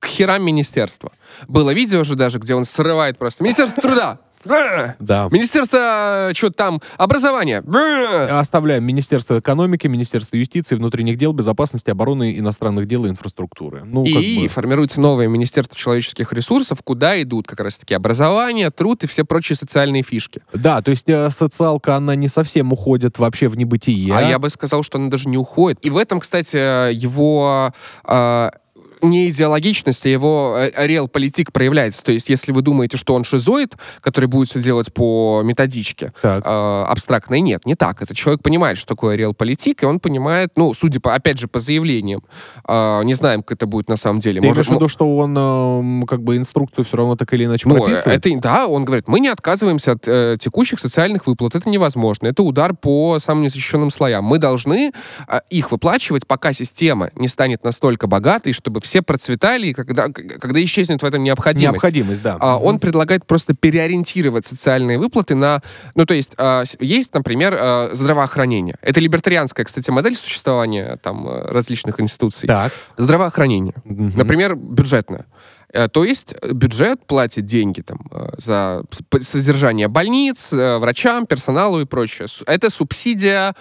Speaker 1: к херам министерства. Было видео же даже, где он срывает просто «Министерство труда!» Бррр.
Speaker 2: Да.
Speaker 1: Министерство что там образования. Бррр.
Speaker 2: Оставляем Министерство экономики, Министерство юстиции, внутренних дел, безопасности, обороны, иностранных дел и инфраструктуры. Ну,
Speaker 1: И
Speaker 2: бы.
Speaker 1: формируется новое Министерство человеческих ресурсов, куда идут как раз-таки образование, труд и все прочие социальные фишки.
Speaker 2: Да, то есть э, социалка, она не совсем уходит вообще в небытие.
Speaker 1: А я бы сказал, что она даже не уходит. И в этом, кстати, его э, не идеологичность, а его э, реал-политик проявляется. То есть, если вы думаете, что он шизоид, который будет все делать по методичке, э, абстрактной, нет, не так. Этот человек понимает, что такое реал-политик, и он понимает, ну, судя по, опять же, по заявлениям, э, не знаем, как это будет на самом деле.
Speaker 2: Ты
Speaker 1: Может,
Speaker 2: имеешь в виду, что он эм, как бы инструкцию все равно так или иначе
Speaker 1: Ну,
Speaker 2: прописывает?
Speaker 1: это, да, он говорит, мы не отказываемся от э, текущих социальных выплат. Это невозможно. Это удар по самым незащищенным слоям. Мы должны э, их выплачивать, пока система не станет настолько богатой, чтобы все процветали, и когда, когда исчезнет в этом необходимость.
Speaker 2: Необходимость, да.
Speaker 1: А, Он предлагает просто переориентировать социальные выплаты на... Ну, то есть, а, есть, например, а, здравоохранение. Это либертарианская, кстати, модель существования там э, различных институций.
Speaker 2: Так.
Speaker 1: Здравоохранение.
Speaker 2: Мгм.
Speaker 1: Например, бюджетное. Э, То есть э, бюджет платит деньги там, за содержание больниц, врачам, персоналу и прочее. Это субсидия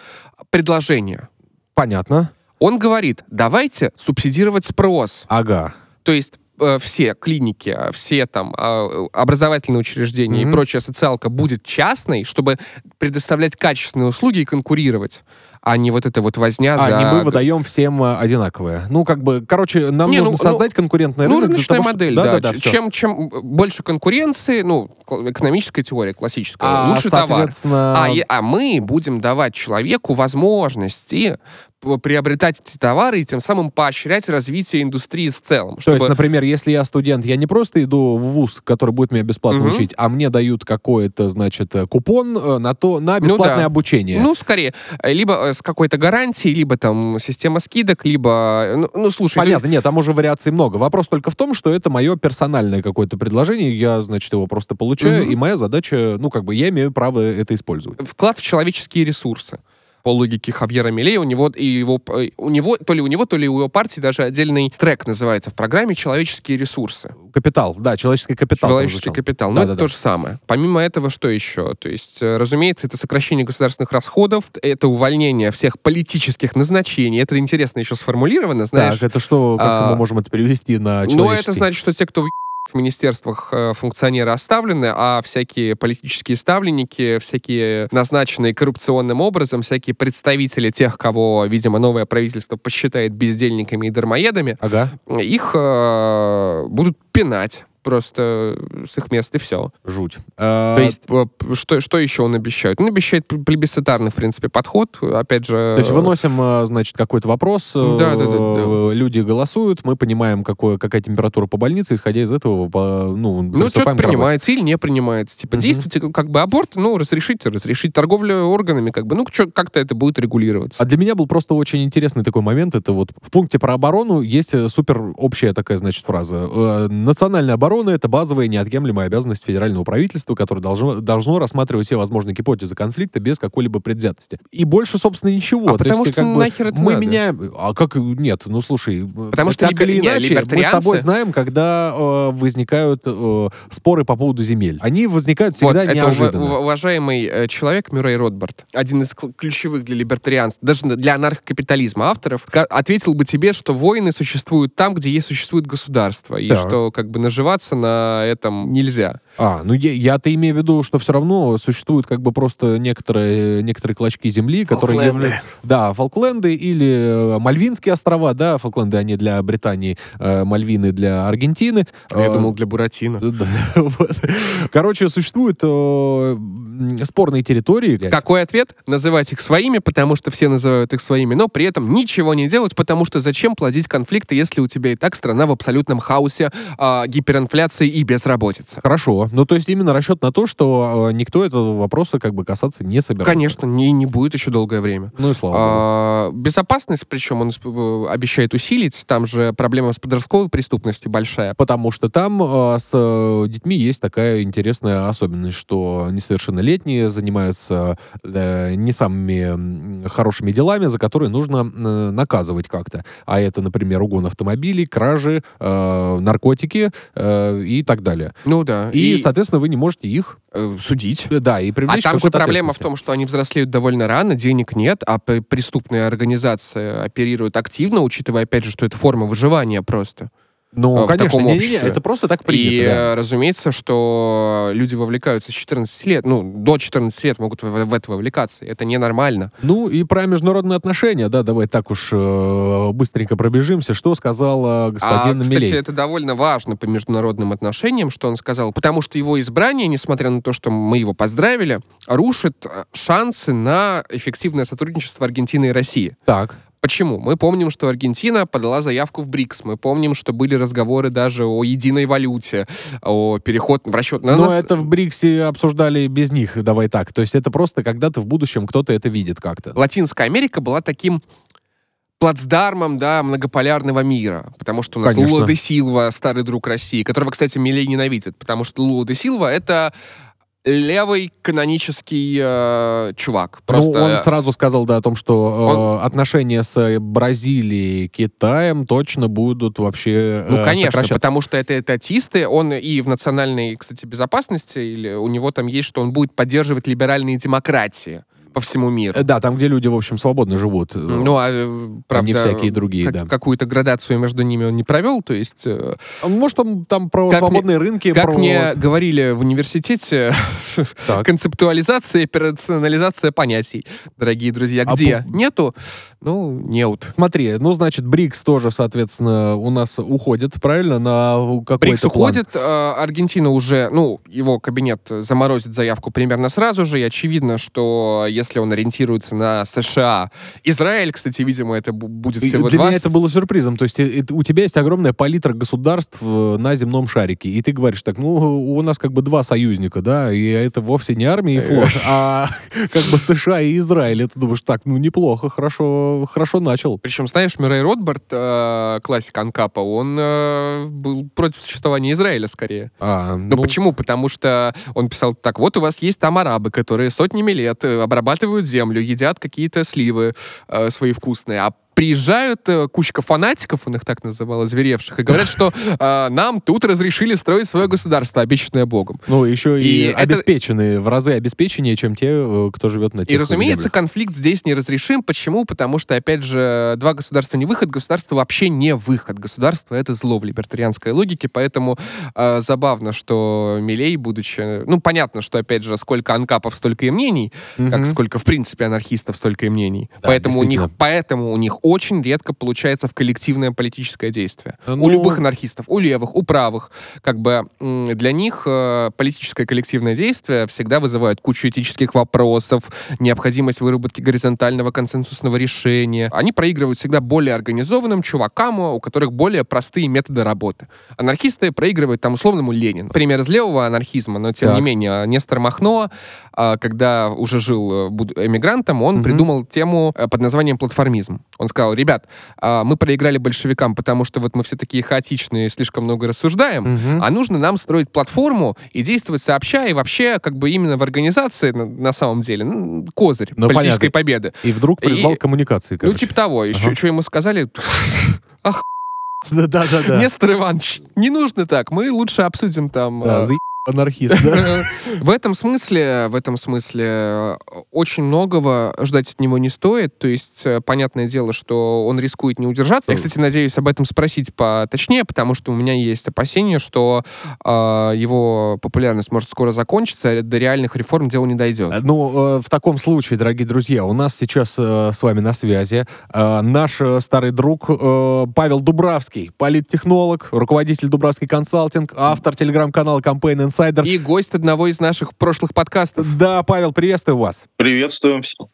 Speaker 1: предложения.
Speaker 2: Понятно.
Speaker 1: Он говорит, давайте субсидировать спрос.
Speaker 2: Ага.
Speaker 1: То есть э, все клиники, э, все там э, образовательные учреждения
Speaker 2: Мгм.
Speaker 1: и прочая социалка будет частной, чтобы предоставлять качественные услуги и конкурировать, а не вот эта вот возня
Speaker 2: А,
Speaker 1: за...
Speaker 2: не мы выдаем всем э, одинаковые. Ну, как бы, короче, нам
Speaker 1: Не, ну,
Speaker 2: нужно
Speaker 1: ну,
Speaker 2: создать конкурентный
Speaker 1: Ну,
Speaker 2: рынок. для
Speaker 1: рыночная
Speaker 2: того, что-
Speaker 1: модель, да.
Speaker 2: Да-да-да,
Speaker 1: Ч-
Speaker 2: всё.
Speaker 1: чем, чем больше конкуренции, ну, экономическая теория классическая,
Speaker 2: А,
Speaker 1: лучше товар.
Speaker 2: соответственно...
Speaker 1: А, и- а мы будем давать человеку возможности приобретать эти товары и тем самым поощрять развитие индустрии в целом.
Speaker 2: То
Speaker 1: чтобы-
Speaker 2: есть, например, если я студент, я не просто иду в ВУЗ, который будет меня бесплатно
Speaker 1: Мгм.
Speaker 2: учить, а мне дают какой-то, значит, э, купон э, на то, на
Speaker 1: Ну
Speaker 2: бесплатное
Speaker 1: да.
Speaker 2: обучение.
Speaker 1: Ну, скорее, либо с какой-то гарантией, либо там система скидок, либо... Ну, ну, слушай,
Speaker 2: Понятно, нет, там уже вариаций много. Вопрос только в том, что это мое персональное какое-то предложение, я, значит, его просто получаю,
Speaker 1: Мгм.
Speaker 2: и моя задача, ну, как бы, я имею право это использовать.
Speaker 1: вклад в человеческие ресурсы. По логике Хавьера Милея, у него и его э, у него то ли у него, то ли у его партии даже отдельный трек называется в программе "Человеческие ресурсы".
Speaker 2: Капитал, да, человеческий капитал.
Speaker 1: Человеческий капитал. Ну,
Speaker 2: Да-да-да.
Speaker 1: это то же самое. Помимо этого, что еще? То есть, э, разумеется, это сокращение государственных расходов, это увольнение всех политических назначений. Это интересно еще сформулировано, знаешь.
Speaker 2: Так, это что, как
Speaker 1: а,
Speaker 2: мы можем это перевести на
Speaker 1: Ну,
Speaker 2: человеческий?
Speaker 1: это значит, что те, кто в министерствах э, функционеры оставлены, а всякие политические ставленники, всякие назначенные коррупционным образом, всякие представители тех, кого, видимо, новое правительство посчитает бездельниками и дармоедами,
Speaker 2: Ага,
Speaker 1: их э, будут пинать просто с их мест, и все.
Speaker 2: жуть. А,
Speaker 1: То есть, э, что, что еще он обещает? Он обещает пл- плебисцитарный, в принципе, подход. Опять же...
Speaker 2: То есть выносим, э, значит, какой-то вопрос, э,
Speaker 1: Да, да, да, да.
Speaker 2: люди голосуют, мы понимаем, какое, какая температура по больнице, исходя из этого, по, ну,
Speaker 1: Ну, что-то принимается или не принимается. Типа,
Speaker 2: Мгм.
Speaker 1: действуйте, как бы аборт, ну, разрешите, разрешить торговлю органами, как бы, ну, как-то это будет регулироваться.
Speaker 2: А для меня был просто очень интересный такой момент. Это вот в пункте про оборону есть э, супер общая такая, значит, фраза. Э, Национальная оборона — это базовая неотъемлемая обязанность федерального правительства, которое должно, должно рассматривать все возможные гипотезы конфликта без какой-либо предвзятости. И больше, собственно, ничего.
Speaker 1: А
Speaker 2: То
Speaker 1: потому
Speaker 2: есть,
Speaker 1: что
Speaker 2: как бы,
Speaker 1: нахер это
Speaker 2: мы
Speaker 1: надо?
Speaker 2: меняем... А как... Нет, ну слушай.
Speaker 1: Потому что
Speaker 2: так или
Speaker 1: либер- не,
Speaker 2: иначе, мы с тобой знаем, когда э, возникают э, споры по поводу земель. Они возникают всегда
Speaker 1: вот, это
Speaker 2: неожиданно.
Speaker 1: ува- уважаемый э, человек Мюррей Ротбард, один из кл- ключевых для либертарианства, даже для анархокапитализма авторов, ответил бы тебе, что войны существуют там, где есть существует государство, и
Speaker 2: Так.
Speaker 1: что как бы наживаться на этом нельзя.
Speaker 2: А, ну я, я-то имею в виду, что все равно существуют как бы просто некоторые, некоторые клочки земли, которые...
Speaker 1: Фолкленды.
Speaker 2: явля- Да, Фолкленды или э, Мальвинские острова, да, Фолкленды они для Британии, э, Мальвины для Аргентины.
Speaker 1: Я
Speaker 2: Э,
Speaker 1: думал, для Буратино. [laughs]
Speaker 2: Короче, существуют спорные территории.
Speaker 1: Какой ответ? Называть их своими, потому что все называют их своими, но при этом ничего не делать, потому что зачем плодить конфликты, если у тебя и так страна в абсолютном хаосе, а, гиперинфляции и безработице?
Speaker 2: Хорошо. Ну, то есть именно расчет на то, что э, никто этого вопроса как бы касаться не собирается.
Speaker 1: Конечно, не, не будет еще долгое время.
Speaker 2: Ну и слава богу.
Speaker 1: А, безопасность, причем он э, обещает усилить, там же проблема с подростковой преступностью большая.
Speaker 2: Потому что там э, с детьми есть такая интересная особенность, что несовершеннолетние занимаются э, не самыми хорошими делами, за которые нужно э, наказывать как-то. А это, например, угон автомобилей, кражи, э, наркотики э, и так далее.
Speaker 1: Ну да.
Speaker 2: И, соответственно, вы не можете их,
Speaker 1: э, судить.
Speaker 2: э, да, и
Speaker 1: А
Speaker 2: привлечь
Speaker 1: там
Speaker 2: к
Speaker 1: же проблема в том, что они взрослеют довольно рано, денег нет, а п- преступные организации оперируют активно, учитывая, опять же, что это форма выживания просто.
Speaker 2: Ну,
Speaker 1: э, в
Speaker 2: конечно,
Speaker 1: таком
Speaker 2: не-не-не,
Speaker 1: обществе.
Speaker 2: это просто так
Speaker 1: И
Speaker 2: принято, да.
Speaker 1: э, разумеется, что люди вовлекаются с 14 лет, ну, до 14 лет могут в, в это вовлекаться. Это ненормально.
Speaker 2: Ну и про международные отношения, да, давай так уж э, быстренько пробежимся. Что сказал э, господин
Speaker 1: а, кстати,
Speaker 2: Милей?
Speaker 1: это довольно важно по международным отношениям, что он сказал, потому что его избрание, несмотря на то, что мы его поздравили, рушит э, шансы на эффективное сотрудничество Аргентины и России.
Speaker 2: Так,
Speaker 1: Почему? Мы помним, что Аргентина подала заявку в БРИКС. Мы помним, что были разговоры даже о единой валюте, о переход в расчет на
Speaker 2: Но
Speaker 1: нас-
Speaker 2: это в БРИКСе обсуждали без них, давай так. То есть это просто когда-то в будущем кто-то это видит как-то.
Speaker 1: Латинская Америка была таким плацдармом, да, многополярного мира. Потому что у нас
Speaker 2: Конечно.
Speaker 1: Лула де Силва, старый друг России, которого, кстати, Милей ненавидит, потому что Лула де Силва — это левый канонический э, чувак. Просто
Speaker 2: Ну, он сразу сказал, да, о том, что э, отношения с Бразилией, Китаем точно будут вообще
Speaker 1: Ну,
Speaker 2: э,
Speaker 1: конечно,
Speaker 2: сокращаться.
Speaker 1: потому что это этатисты, он и в национальной, кстати, безопасности, или у него там есть, что он будет поддерживать либеральные демократии. По всему миру.
Speaker 2: Э, Да, там, где люди, в общем, свободно живут. э,
Speaker 1: Ну, а, э, правда,
Speaker 2: не всякие другие,
Speaker 1: как-
Speaker 2: да.
Speaker 1: какую-то градацию между ними он не провел, то есть... э,
Speaker 2: Может, он там про
Speaker 1: Как
Speaker 2: свободные рынки,
Speaker 1: Как
Speaker 2: про...
Speaker 1: мне говорили в университете, [laughs] концептуализация и операционализация понятий. Дорогие друзья,
Speaker 2: А
Speaker 1: где?
Speaker 2: бу-
Speaker 1: Нету? Ну, неут.
Speaker 2: Смотри, ну, значит, БРИКС тоже, соответственно, у нас уходит, правильно, на какой-то
Speaker 1: Брикс уходит, э, Аргентина уже, ну, его кабинет заморозит заявку примерно сразу же, и очевидно, что если он ориентируется на США, Израиль, кстати, видимо, это бу- будет всего
Speaker 2: Для
Speaker 1: два.
Speaker 2: меня это было сюрпризом. То есть э, у тебя есть огромная палитра государств э, на земном шарике, и ты говоришь так, ну, у нас как бы два союзника, да, и это вовсе не армия и флот, а [laughs] как бы США и Израиль. И ты думаешь, так, ну, неплохо, хорошо, хорошо начал.
Speaker 1: Причем, знаешь, Мюррей Ротбард, э, классик Анкапа, он э, был против существования Израиля скорее.
Speaker 2: А,
Speaker 1: Ну, почему? Потому что он писал так, вот у вас есть там арабы, которые сотнями лет э, обрабатывают землю, едят какие-то сливы э, свои вкусные, а приезжают э, кучка фанатиков, он их так называл, озверевших, и говорят, что э, [laughs] нам тут разрешили строить свое государство, обещанное Богом.
Speaker 2: Ну, еще и,
Speaker 1: И это-
Speaker 2: обеспеченные, в разы обеспеченнее, чем те, э, кто живет на тех
Speaker 1: И, разумеется,
Speaker 2: землях.
Speaker 1: конфликт здесь неразрешим. Почему? Потому что, опять же, два государства не выход, государство вообще не выход. Государство — это зло в либертарианской логике, поэтому э, забавно, что Милей, будучи... Ну, понятно, что, опять же, сколько анкапов, столько и мнений, как
Speaker 2: Мгм.
Speaker 1: сколько, в принципе, анархистов, столько и мнений.
Speaker 2: Да,
Speaker 1: поэтому, у них, поэтому у них очень редко получается в коллективное политическое действие.
Speaker 2: Ну-
Speaker 1: У любых анархистов, у левых, у правых. Как бы для них э, политическое коллективное действие всегда вызывает кучу этических вопросов, необходимость выработки горизонтального консенсусного решения. Они проигрывают всегда более организованным чувакам, у которых более простые методы работы. Анархисты проигрывают там условному Ленину. Пример из левого анархизма, но тем
Speaker 2: Так.
Speaker 1: не менее Нестор Махно, а, когда уже жил э, эмигрантом, он
Speaker 2: Мгм.
Speaker 1: придумал тему э, под названием платформизм. Он сказал, ребят, а, мы проиграли большевикам, потому что вот мы все такие хаотичные, слишком много рассуждаем,
Speaker 2: Мгм.
Speaker 1: а нужно нам строить платформу и действовать сообща, и вообще как бы именно в организации на, на самом деле ну, козырь
Speaker 2: Ну,
Speaker 1: политической
Speaker 2: понятно.
Speaker 1: победы.
Speaker 2: И вдруг призвал
Speaker 1: И-
Speaker 2: к коммуникации,
Speaker 1: Ну,
Speaker 2: короче.
Speaker 1: типа того. Еще
Speaker 2: Ага.
Speaker 1: что ему сказали? [laughs]
Speaker 2: Да-да-да.
Speaker 1: Нестор Иванович, не нужно так, мы лучше обсудим там...
Speaker 2: Да,
Speaker 1: э,
Speaker 2: заеб- анархист, да?
Speaker 1: В этом смысле, в этом смысле э, очень многого ждать от него не стоит. То есть, э, понятное дело, что он рискует не удержаться. Я, кстати, надеюсь об этом спросить поточнее, потому что у меня есть опасение, что э, его популярность может скоро закончиться, а до реальных реформ дело не дойдет.
Speaker 2: Ну, э, в таком случае, дорогие друзья, у нас сейчас э, с вами на связи э, наш э, старый друг э, Павел Дубравский, политтехнолог, руководитель Дубравский консалтинг, автор телеграм-канала Campaign Insider.
Speaker 1: И гость одного из наших прошлых подкастов.
Speaker 2: Да, Павел, приветствую вас.
Speaker 3: Приветствуем всех.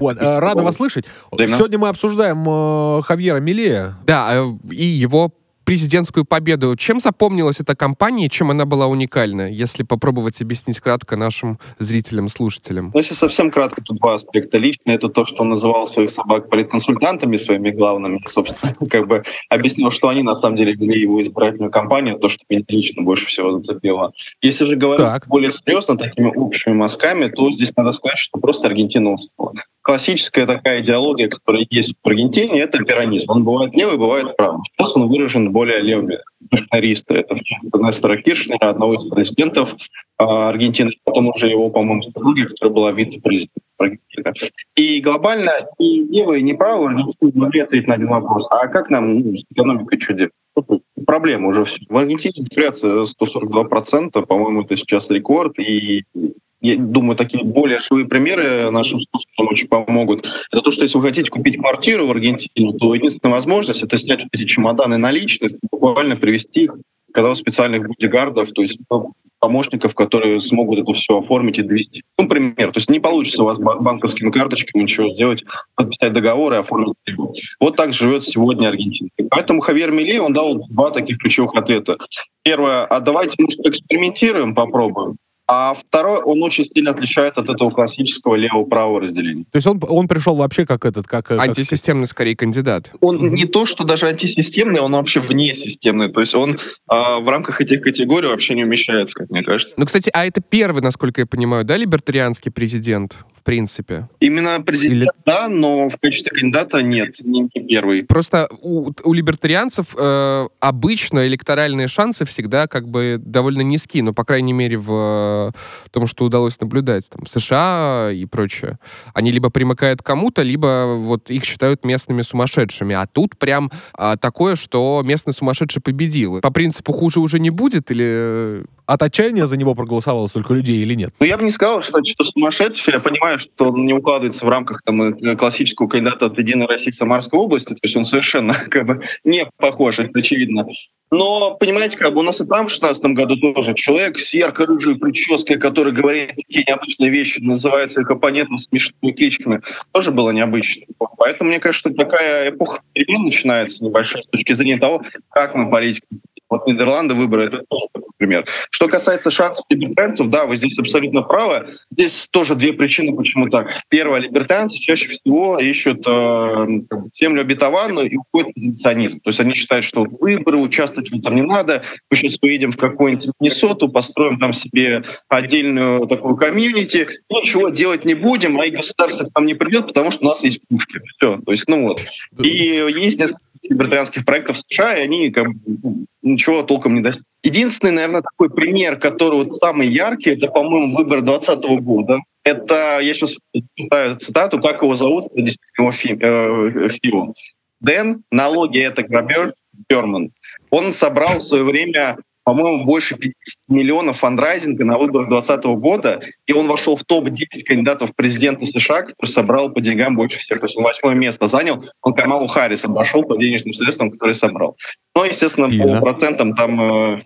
Speaker 2: Вот, э, рада вас слышать. Сегодня мы обсуждаем э, Хавьера Милея.
Speaker 1: Да, э, и его президентскую победу. Чем запомнилась эта кампания, чем она была уникальна, если попробовать объяснить кратко нашим зрителям, слушателям?
Speaker 3: Ну, если совсем кратко, тут два аспекта. Лично это то, что он называл своих собак политконсультантами своими главными. Собственно, [laughs] как бы объяснил, что они на самом деле вели его избирательную кампанию, то, что меня лично больше всего зацепило. Если же говорить
Speaker 2: Так.
Speaker 3: более серьезно, такими общими мазками, то здесь надо сказать, что просто Аргентина устала. Классическая такая идеология, которая есть в Аргентине, это пиранизм. Он бывает левый, бывает правый. Сейчас он выражен более левыми. Националисты. Это Нестора Киршнера, одного из президентов а, Аргентины, потом уже его, по-моему, супруги, которая была вице-президентом Аргентины. И глобально и левые, и правые Аргентины могли ответить на один вопрос. А как нам ну, с экономикой? Ну, Проблема уже все. В Аргентине инфляция 142%, по-моему, это сейчас рекорд, и я думаю, такие более живые примеры нашим слушателям очень помогут. Это то, что если вы хотите купить квартиру в Аргентине, то единственная возможность — это снять вот эти чемоданы наличных, буквально привезти их, когда у специальных бодигардов, то есть помощников, которые смогут это все оформить и довести. Ну, пример. То есть не получится у вас ба- банковскими карточками ничего сделать, подписать договор и оформить его. Вот так живет сегодня Аргентина. Поэтому Хавьер Милей, он дал два таких ключевых ответа. Первое, а давайте мы экспериментируем, попробуем. А второе, он очень сильно отличается от этого классического лево-правого разделения.
Speaker 2: То есть он, он пришел вообще как этот, как... как-
Speaker 1: Антисистемный, скорее, кандидат.
Speaker 3: Он не то, что даже антисистемный, он вообще внесистемный. То есть он а, в рамках этих категорий вообще не умещается, как мне кажется.
Speaker 1: Ну, кстати, а это первый, насколько я понимаю, да, либертарианский президент принципе?
Speaker 3: Именно президент, Или... да, но в качестве кандидата нет, не, первый.
Speaker 1: Просто у, у либертарианцев э, обычно электоральные шансы всегда как бы довольно низкие, но, по крайней мере, в э, том, что удалось наблюдать, там, США и прочее. Они либо примыкают к кому-то, либо вот их считают местными сумасшедшими. А тут прям э, такое, что местный сумасшедший победил. По принципу хуже уже не будет или
Speaker 2: от отчаяния за него проголосовало столько людей или нет?
Speaker 3: Ну, я бы не сказал, что, что сумасшедший. Я понимаю, что он не укладывается в рамках там, э, классического кандидата от «Единой России» Самарской области. То есть он совершенно [laughs] как бы не похож, очевидно. Но, понимаете, как бы у нас и там в 2016 году тоже человек с ярко-рыжей прической, который говорит такие необычные вещи, называет своих оппонентов смешными кличками, тоже было необычно. Поэтому, мне кажется, такая эпоха перемен начинается небольшая с точки зрения того, как мы политику вот Нидерланды выборы — это тоже пример. Что касается шансов либертарианцев, да, вы здесь абсолютно правы. Здесь тоже две причины, почему так. Первое, либертарианцы чаще всего ищут э, землю обетованную и уходят в позиционизм. То есть они считают, что выборы, участвовать в этом не надо. Мы сейчас поедем в какой-нибудь Миннесоту, построим там себе отдельную такую комьюнити, ничего делать не будем, а и государство к нам не придет, потому что у нас есть пушки. Все. То есть, ну вот. И есть несколько либертарианских проектов в США, и они как бы, ну, ничего толком не достигли. Единственный, наверное, такой пример, который вот самый яркий, это, по-моему, выбор 2020 года. Это, я сейчас читаю цитату, как его зовут, это действительно его фильм. Э, Дэн, налоги — это грабеж, Берман. Он собрал в свое время по-моему, больше 50 миллионов фандрайзинга на выборах 2020 года, и он вошел в топ-10 кандидатов в президенты США, который собрал по деньгам больше всех. То есть он восьмое место занял, он Камалу Харрис обошел по денежным средствам, которые собрал. Но, естественно, Сильно. по процентам там э,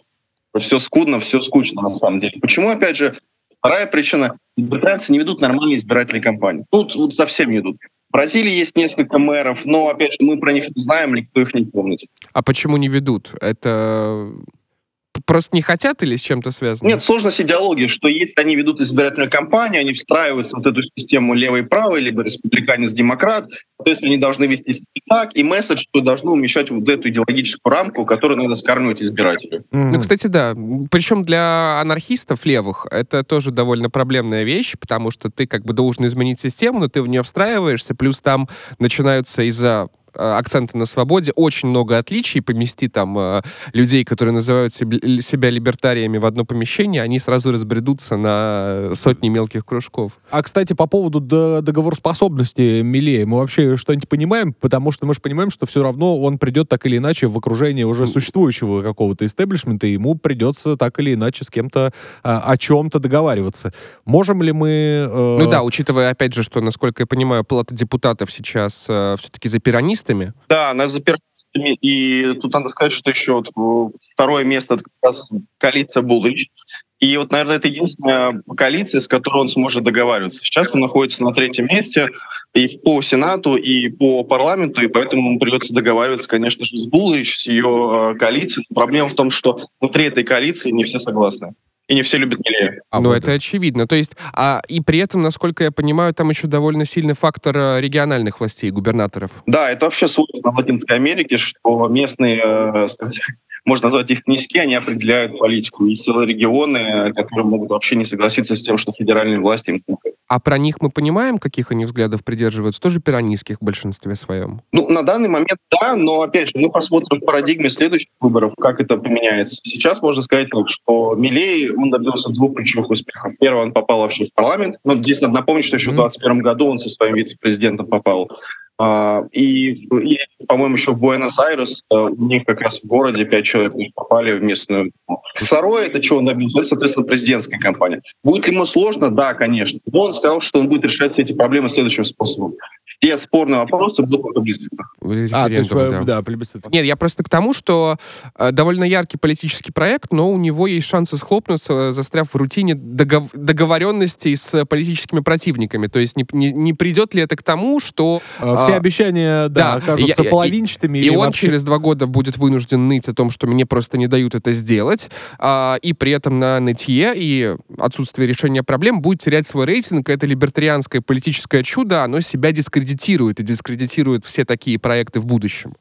Speaker 3: все скудно, все скучно на самом деле. Почему, опять же, вторая причина, британцы не ведут нормальные избирательные кампании. Тут вот совсем не ведут. В Бразилии есть несколько мэров, но, опять же, мы про них не знаем, никто их не помнит.
Speaker 1: А почему не ведут? Это просто не хотят или с чем-то связано?
Speaker 3: Нет, сложность идеологии, что если они ведут избирательную кампанию, они встраиваются в вот эту систему левой и правой, либо республиканец-демократ, то есть они должны вести себя так, и месседж, что должны умещать вот эту идеологическую рамку, которую надо скармливать избирателю.
Speaker 1: Mm-hmm. Ну, кстати, да. Причем для анархистов левых это тоже довольно проблемная вещь, потому что ты как бы должен изменить систему, но ты в нее встраиваешься, плюс там начинаются из-за акценты на свободе, очень много отличий. Помести там э, людей, которые называют себя либертариями в одно помещение, они сразу разбредутся на сотни мелких кружков.
Speaker 2: А, кстати, по поводу договороспособности Милея, мы вообще что-нибудь понимаем? Потому что мы же понимаем, что все равно он придет так или иначе в окружение уже существующего какого-то истеблишмента, и ему придется так или иначе с кем-то а, о чем-то договариваться. Можем ли мы...
Speaker 1: Э... Ну да, учитывая, опять же, что, насколько я понимаю, плата депутатов сейчас э, все-таки за пиранистов, пиранистами?
Speaker 3: Да, она за пиранистами. И тут надо сказать, что еще вот второе место это как раз коалиция Булрич. И вот, наверное, это единственная коалиция, с которой он сможет договариваться. Сейчас он находится на третьем месте и по Сенату, и по парламенту, и поэтому ему придется договариваться, конечно же, с Булрич, с ее э, коалицией. Проблема в том, что внутри этой коалиции не все согласны и не все любят Милея.
Speaker 1: А ну, вот это очевидно. То есть, а, и при этом, насколько я понимаю, там еще довольно сильный фактор э, региональных властей, губернаторов.
Speaker 3: Да, это вообще свойственно в Латинской Америке, что местные, э, [laughs] сказать, можно назвать их князьки, они определяют политику. Есть целые регионы, которые могут вообще не согласиться с тем, что федеральные власти им.
Speaker 1: А про них мы понимаем, каких они взглядов придерживаются? Тоже пиранистских в большинстве своем?
Speaker 3: Ну, на данный момент да, но, опять же, мы посмотрим в парадигме следующих выборов, как это поменяется. Сейчас можно сказать, что Милей, он добился двух ключевых успехов. Первый, он попал вообще в парламент. Ну, здесь надо напомнить, что еще в 2021 году он со своим вице-президентом попал и, и по-моему, еще в Буэнос-Айрес э, у них как раз в городе пять человек попали в местную. Второе, это что он добился, соответственно, президентская кампания. Будет ли ему сложно? Да, конечно. Но он сказал, что он будет решать все эти проблемы следующим способом. Все спорные вопросы будут по плебисцитах.
Speaker 1: А, то есть, да, да плебисцитах. Нет, я просто к тому, что э, довольно яркий политический проект, но у него есть шансы схлопнуться, застряв в рутине догов- договоренностей с политическими противниками. То есть не, не, не придет ли это к тому, что...
Speaker 2: А, все обещания, да, да окажутся я, половинчатыми.
Speaker 1: И, и он вообще... через два года будет вынужден ныть о том, что мне просто не дают это сделать, а, и при этом на нытье и отсутствие решения проблем будет терять свой рейтинг. Это либертарианское политическое чудо, оно себя дискредитирует и дискредитирует все такие проекты в будущем.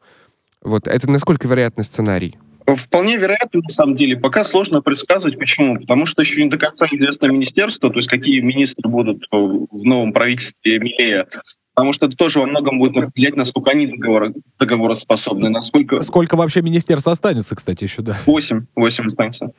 Speaker 1: Вот это насколько вероятный сценарий?
Speaker 3: Вполне вероятно, на самом деле. Пока сложно предсказывать. Почему? Потому что еще не до конца известно министерство, то есть какие министры будут в новом правительстве Милея. Потому что это тоже во многом будет определять, насколько они договор, договороспособны, насколько...
Speaker 2: Сколько вообще министерств останется, кстати, еще, да?
Speaker 3: Восемь. Восемь останется.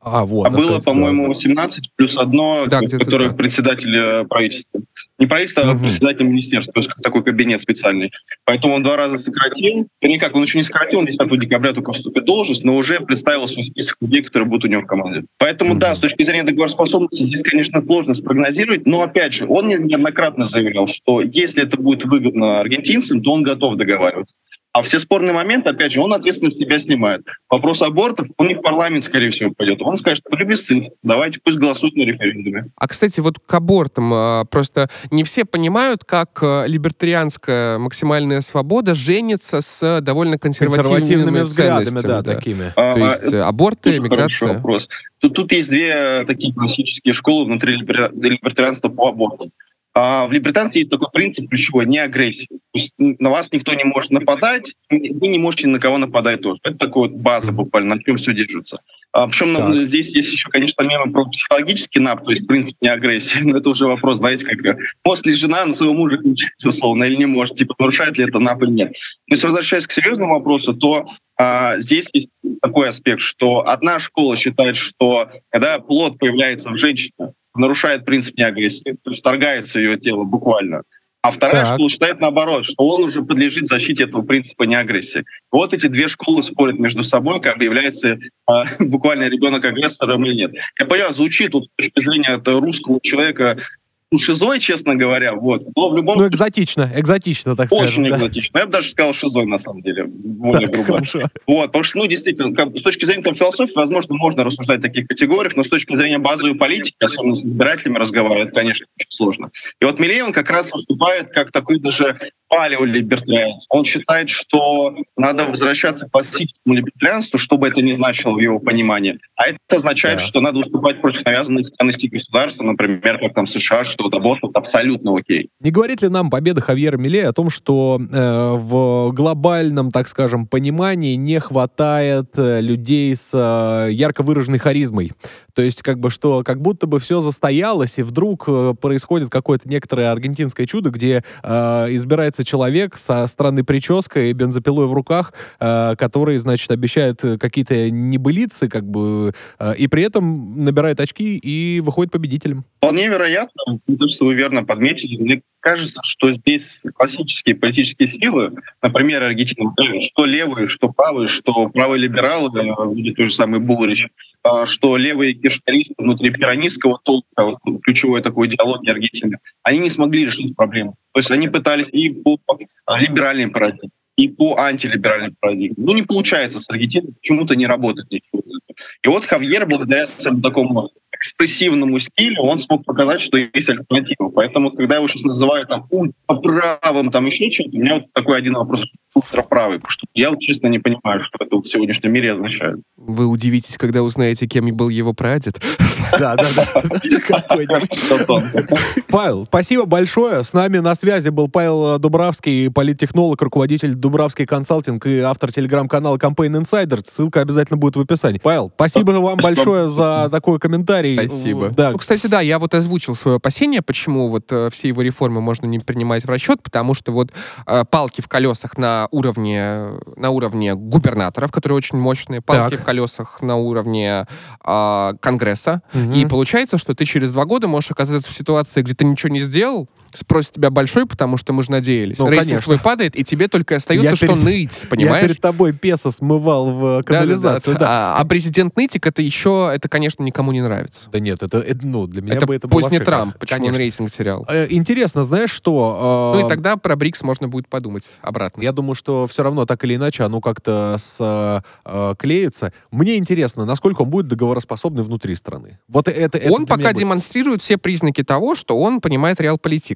Speaker 2: А, вот.
Speaker 3: А было, по-моему, да. 18 плюс одно, да, которое председатель э, правительства. Не правительство, угу. а председатель министерства, то есть как такой кабинет специальный. Поэтому он два раза сократил. Вернее, как, он еще не сократил, он 10 декабря только вступит в должность, но уже представил свой список людей, которые будут у него в команде. Поэтому, угу. да, с точки зрения договороспособности здесь, конечно, сложно спрогнозировать, но, опять же, он неоднократно заявлял, что если это будет выгодно аргентинцам, то он готов договариваться. А все спорные моменты, опять же, он ответственность себя снимает. Вопрос абортов, он не в парламент, скорее всего, пойдет. Он скажет, плебисцит, давайте пусть голосуют на референдуме.
Speaker 1: А, кстати, вот к абортам а, просто не все понимают, как а, либертарианская максимальная свобода женится с довольно консервативными, консервативными взглядами, да,
Speaker 2: да, такими.
Speaker 1: А, То есть а, аборты, миграция.
Speaker 3: Вопрос. Тут, тут есть две такие классические школы внутри либертарианства по аборту. А в либертанстве есть такой принцип ключевой — не агрессия. То есть на вас никто не может нападать, вы не можете на кого нападать тоже. Это такая вот база буквально, на чем все держится. А, причем так. здесь есть еще, конечно, мемы про психологический нап, то есть принцип не агрессии. [laughs] Но это уже вопрос, знаете, как может ли жена на своего мужа условно или не может, типа нарушает ли это нап или нет. Но если возвращаясь к серьезному вопросу, то а, здесь есть такой аспект, что одна школа считает, что когда плод появляется в женщине, нарушает принцип неагрессии, то есть вторгается ее тело буквально. А вторая так. школа считает наоборот, что он уже подлежит защите этого принципа неагрессии. Вот эти две школы спорят между собой, как является э, [laughs] буквально ребенок агрессором или нет. Я понимаю, звучит вот, с точки зрения русского человека шизой, честно говоря, вот.
Speaker 2: Но в любом... Ну, экзотично, экзотично, так
Speaker 3: Очень
Speaker 2: скажем.
Speaker 3: Очень экзотично. Да? Я бы даже сказал шизой, на самом деле, более так, грубо. Хорошо. Вот, потому что, ну, действительно, как, с точки зрения там, философии, возможно, можно рассуждать в таких категориях, но с точки зрения базовой политики, особенно с избирателями разговаривать, конечно, очень сложно. И вот Милей, он как раз выступает как такой даже палеолибертарианец. Он считает, что надо возвращаться к классическому либертарианству, чтобы это не значило в его понимании. А это означает, да. что надо выступать против навязанных ценностей государства, например, как там США, что аборт вот абсолютно окей.
Speaker 2: Не говорит ли нам победа Хавьера Миле о том, что э, в глобальном, так скажем, понимании не хватает э, людей с э, ярко выраженной харизмой? То есть как бы что, как будто бы все застоялось, и вдруг э, происходит какое-то некоторое аргентинское чудо, где э, избирается человек со странной прической и бензопилой в руках, э, который, значит, обещает какие-то небылицы, как бы, э, и при этом набирает очки и выходит победителем.
Speaker 3: Вполне вероятно, то, что вы верно подметили. Мне кажется, что здесь классические политические силы, например, Аргентина, что левые, что правые, что правые либералы, э, тот же самый Булрич, что левые киршнеристы внутри пиранистского толка, вот, ключевой такой идеологии Аргентины, они не смогли решить проблему. То есть они пытались и по либеральной парадигме, и по антилиберальной парадигме. Ну, не получается с Аргентиной, почему-то не работает ничего. И вот Хавьер, благодаря своему такому экспрессивному стилю, он смог показать, что есть альтернатива. Поэтому, когда его сейчас называют там ультраправым, там еще что-то, у меня вот такой один вопрос ультраправый, потому что я вот честно не понимаю, что это в сегодняшнем мире означает.
Speaker 1: Вы удивитесь, когда узнаете, кем был его прадед. [laughs]
Speaker 2: Да, да, да. Павел, спасибо большое. С нами на связи был Павел Дубравский, политтехнолог, руководитель Дубравский консалтинг и автор телеграм-канала Campaign Insider. Ссылка обязательно будет в описании. Павел, спасибо вам большое за такой комментарий.
Speaker 1: Спасибо. Да. Ну, кстати, да, я вот озвучил свое опасение, почему вот э, все его реформы можно не принимать в расчет, потому что вот э, палки в колесах на уровне, на уровне губернаторов, которые очень мощные, палки так. в колесах на уровне э, Конгресса, Угу. И получается, что ты через два года можешь оказаться в ситуации, где ты ничего не сделал, спрос тебя большой, потому что мы же надеялись. Ну, Рейтинг конечно. твой падает, и тебе только остается, я что перед... ныть, понимаешь?
Speaker 2: Я перед тобой песо смывал в канализацию. Да, да,
Speaker 1: да. Да. А, а президент нытик, это еще, это, конечно, никому не нравится.
Speaker 2: Да нет, это, это ну, для меня
Speaker 1: это
Speaker 2: бы это
Speaker 1: пусть не Трамп, почему конечно. он рейтинг терял.
Speaker 2: Э, интересно, знаешь что?
Speaker 1: Э, ну и тогда про БРИКС можно будет подумать обратно.
Speaker 2: Я думаю, что все равно так или иначе оно как-то с, э, клеится. Мне интересно, насколько он будет договороспособный внутри страны.
Speaker 1: Вот это, это он пока будет... демонстрирует все признаки того, что он понимает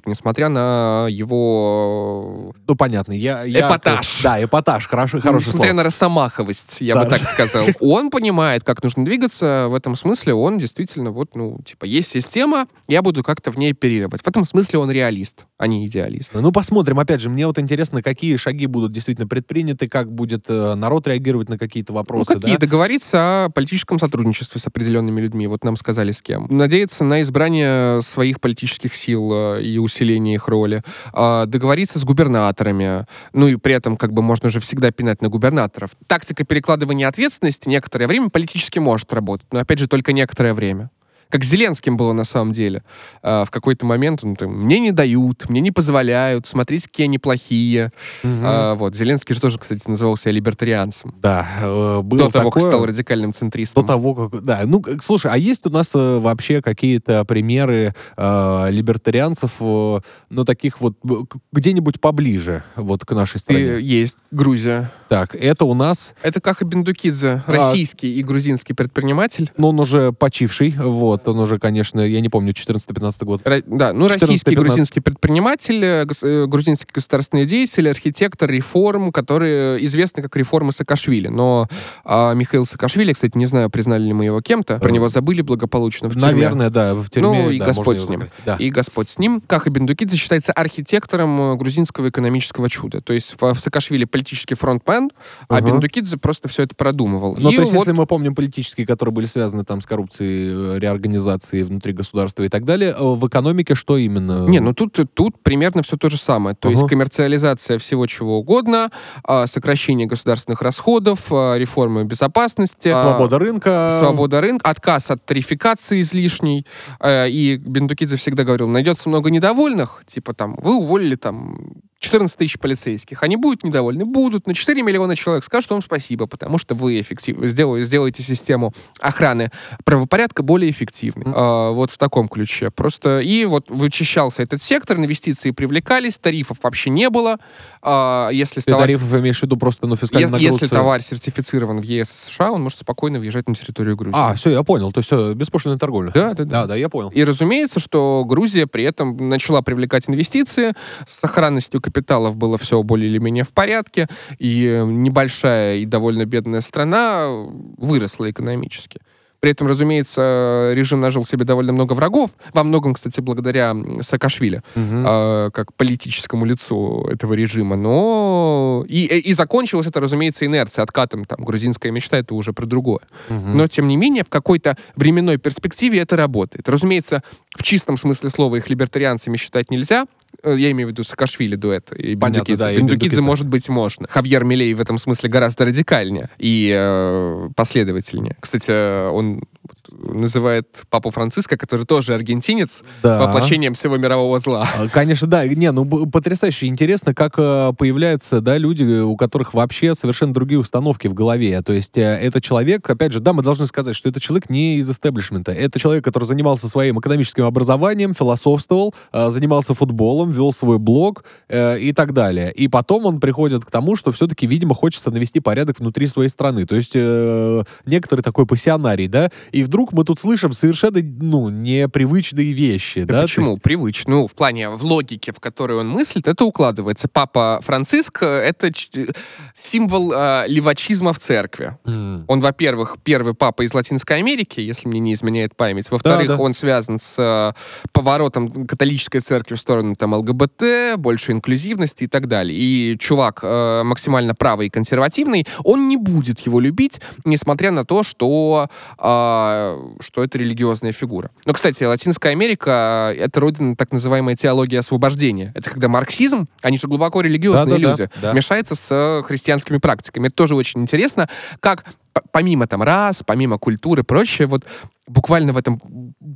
Speaker 1: реал-политик, несмотря на его...
Speaker 2: Ну, ну, понятно. Я, я,
Speaker 1: Эпатаж.
Speaker 2: Да, эпатаж. Хорошо, хорошее
Speaker 1: Несмотря
Speaker 2: слово.
Speaker 1: на росомаховость, я
Speaker 2: Да.
Speaker 1: бы так сказал. [laughs] Он понимает, как нужно двигаться. В этом смысле он действительно вот, ну, типа, есть система, я буду как-то в ней оперировать. В этом смысле он реалист, а не идеалист.
Speaker 2: Ну, посмотрим. Опять же, мне вот интересно, какие шаги будут действительно предприняты, как будет э, народ реагировать на какие-то
Speaker 1: Ну,
Speaker 2: вопросы,
Speaker 1: какие?
Speaker 2: да?
Speaker 1: Договориться о политическом сотрудничестве с определенными людьми. Вот нам сказали с кем. Надеяться на избрание своих политических сил э, и усиление их роли. А, Договориться с губернаторами. Ну и при этом как бы можно же всегда пинать на губернаторов. Тактика перекладывания ответственности некоторое время политически может работать, но опять же только некоторое время. Как Зеленским было на самом деле. А, в какой-то момент он там, мне не дают, мне не позволяют, смотрите, какие они плохие.
Speaker 2: Мгм.
Speaker 1: А, вот. Зеленский же тоже, кстати, называл себя либертарианцем.
Speaker 2: Да, э, было
Speaker 1: До того, как
Speaker 2: такое.
Speaker 1: стал радикальным
Speaker 2: До
Speaker 1: центристом.
Speaker 2: того, как... Да, ну, слушай, а есть у нас э, вообще какие-то примеры э, либертарианцев, э, ну, таких вот, где-нибудь поближе, вот, к нашей
Speaker 1: И
Speaker 2: стране?
Speaker 1: есть Грузия.
Speaker 2: Так, это у нас,
Speaker 1: Это Каха Бендукидзе, российский и грузинский предприниматель.
Speaker 2: ну, он уже почивший, вот, он уже, конечно, я не помню, 14-15 год.
Speaker 1: Ра- Да, ну,
Speaker 2: 14-15.
Speaker 1: российский грузинский предприниматель, э, э, грузинский государственный деятель, архитектор реформ, которые известны как реформы Саакашвили. Но а, Михаил Саакашвили, кстати, не знаю, признали ли мы его кем-то, про
Speaker 2: Э,
Speaker 1: него забыли благополучно в тюрьме.
Speaker 2: Наверное, да, в тюрьме.
Speaker 1: Ну, и
Speaker 2: да,
Speaker 1: Господь с ним.
Speaker 2: Да.
Speaker 1: И Господь с ним. Каха Бендукидзе считается архитектором э, грузинского экономического чуда. То есть в, в Саакашвили политический фронтмен, а
Speaker 2: Ага.
Speaker 1: Бендукидзе просто все это продумывал.
Speaker 2: Ну,
Speaker 1: И
Speaker 2: то есть,
Speaker 1: вот
Speaker 2: если мы помним политические, которые были связаны там с коррупцией, э, реорганизацией внутри государства и так далее, э, в экономике что именно?
Speaker 1: Не, ну тут, тут примерно все то же самое. То
Speaker 2: Ага.
Speaker 1: есть коммерциализация всего чего угодно, а, сокращение государственных расходов, а, реформы безопасности. а,
Speaker 2: Свобода рынка.
Speaker 1: Свобода рынка, отказ от тарификации излишней. Э, И Бендукидзе всегда говорил, найдется много недовольных, типа там, вы уволили там 14 тысяч полицейских. Они будут недовольны? Будут. Но 4 миллиона человек скажут вам спасибо, потому что вы эффективно сделаете, сделаете систему охраны правопорядка более эффективной. А, вот в таком ключе. Просто и вот вычищался этот сектор, инвестиции привлекались, тарифов вообще не было. А, если
Speaker 2: Ты
Speaker 1: товар-
Speaker 2: тарифов имеешь в виду просто,
Speaker 1: е-
Speaker 2: фискальную
Speaker 1: если
Speaker 2: нагрузку?
Speaker 1: товар сертифицирован в ЕС и США, он может спокойно въезжать на территорию Грузии.
Speaker 2: А, все, я понял. То есть э, беспошлинная торговля.
Speaker 1: Да, да, да.
Speaker 2: Да, да, я понял.
Speaker 1: И разумеется, что Грузия при этом начала привлекать инвестиции, с сохранностью капиталов было все более или менее в порядке, и э, небольшая и довольно бедная страна выросла экономически. При этом, разумеется, режим нажил себе довольно много врагов, во многом, кстати, благодаря Саакашвили,
Speaker 2: Мгм.
Speaker 1: э, как политическому лицу этого режима. Но и, и и закончилось это, разумеется, инерцией, откатом. Там, грузинская мечта — это уже про другое.
Speaker 2: Мгм.
Speaker 1: Но, тем не менее, в какой-то временной перспективе это работает. Разумеется, в чистом смысле слова их либертарианцами считать нельзя. Э, Я имею в виду Саакашвили дуэт и
Speaker 2: Понятно,
Speaker 1: Бендукидзе.
Speaker 2: да, и
Speaker 1: Бендукидзе,
Speaker 2: Бендукидзе.
Speaker 1: может быть, можно. Хавьер Милей в этом смысле гораздо радикальнее и э, последовательнее. Кстати, он называет папу Франциска, который тоже аргентинец,
Speaker 2: Да.
Speaker 1: воплощением всего мирового зла.
Speaker 2: А, Конечно, да. Не, ну потрясающе интересно, как э, появляются, да, люди, у которых вообще совершенно другие установки в голове. То есть э, это человек, опять же, да, мы должны сказать, что это человек не из истеблишмента. Это человек, который занимался своим экономическим образованием, философствовал, э, занимался футболом, вел свой блог и так далее. И потом он приходит к тому, что все-таки, видимо, хочется навести порядок внутри своей страны. То есть некоторый такой пассионарий, да, и вдруг мы тут слышим совершенно, ну, непривычные вещи,
Speaker 1: Да
Speaker 2: да. То
Speaker 1: почему?
Speaker 2: есть-
Speaker 1: Привычно. Ну, в плане, в логике, в которой он мыслит, это укладывается. Папа Франциск — это ч- символ э, левачизма в церкви.
Speaker 2: М.
Speaker 1: Он, во-первых, первый папа из Латинской Америки, если мне не изменяет память. Во-вторых,
Speaker 2: Да, да.
Speaker 1: он связан с э, поворотом католической церкви в сторону там ЛГБТ, больше инклюзивности и так далее. И чувак э, максимально правый и консервативный, он не будет его любить, несмотря на то, что, э, что это религиозная фигура. Но, кстати, Латинская Америка — это родина так называемой теологии освобождения. Это когда марксизм, они же глубоко религиозные
Speaker 2: Да-да-да,
Speaker 1: люди,
Speaker 2: да.
Speaker 1: мешается с э, христианскими практиками. Это тоже очень интересно, как помимо там рас, помимо культуры и прочее, вот буквально в этом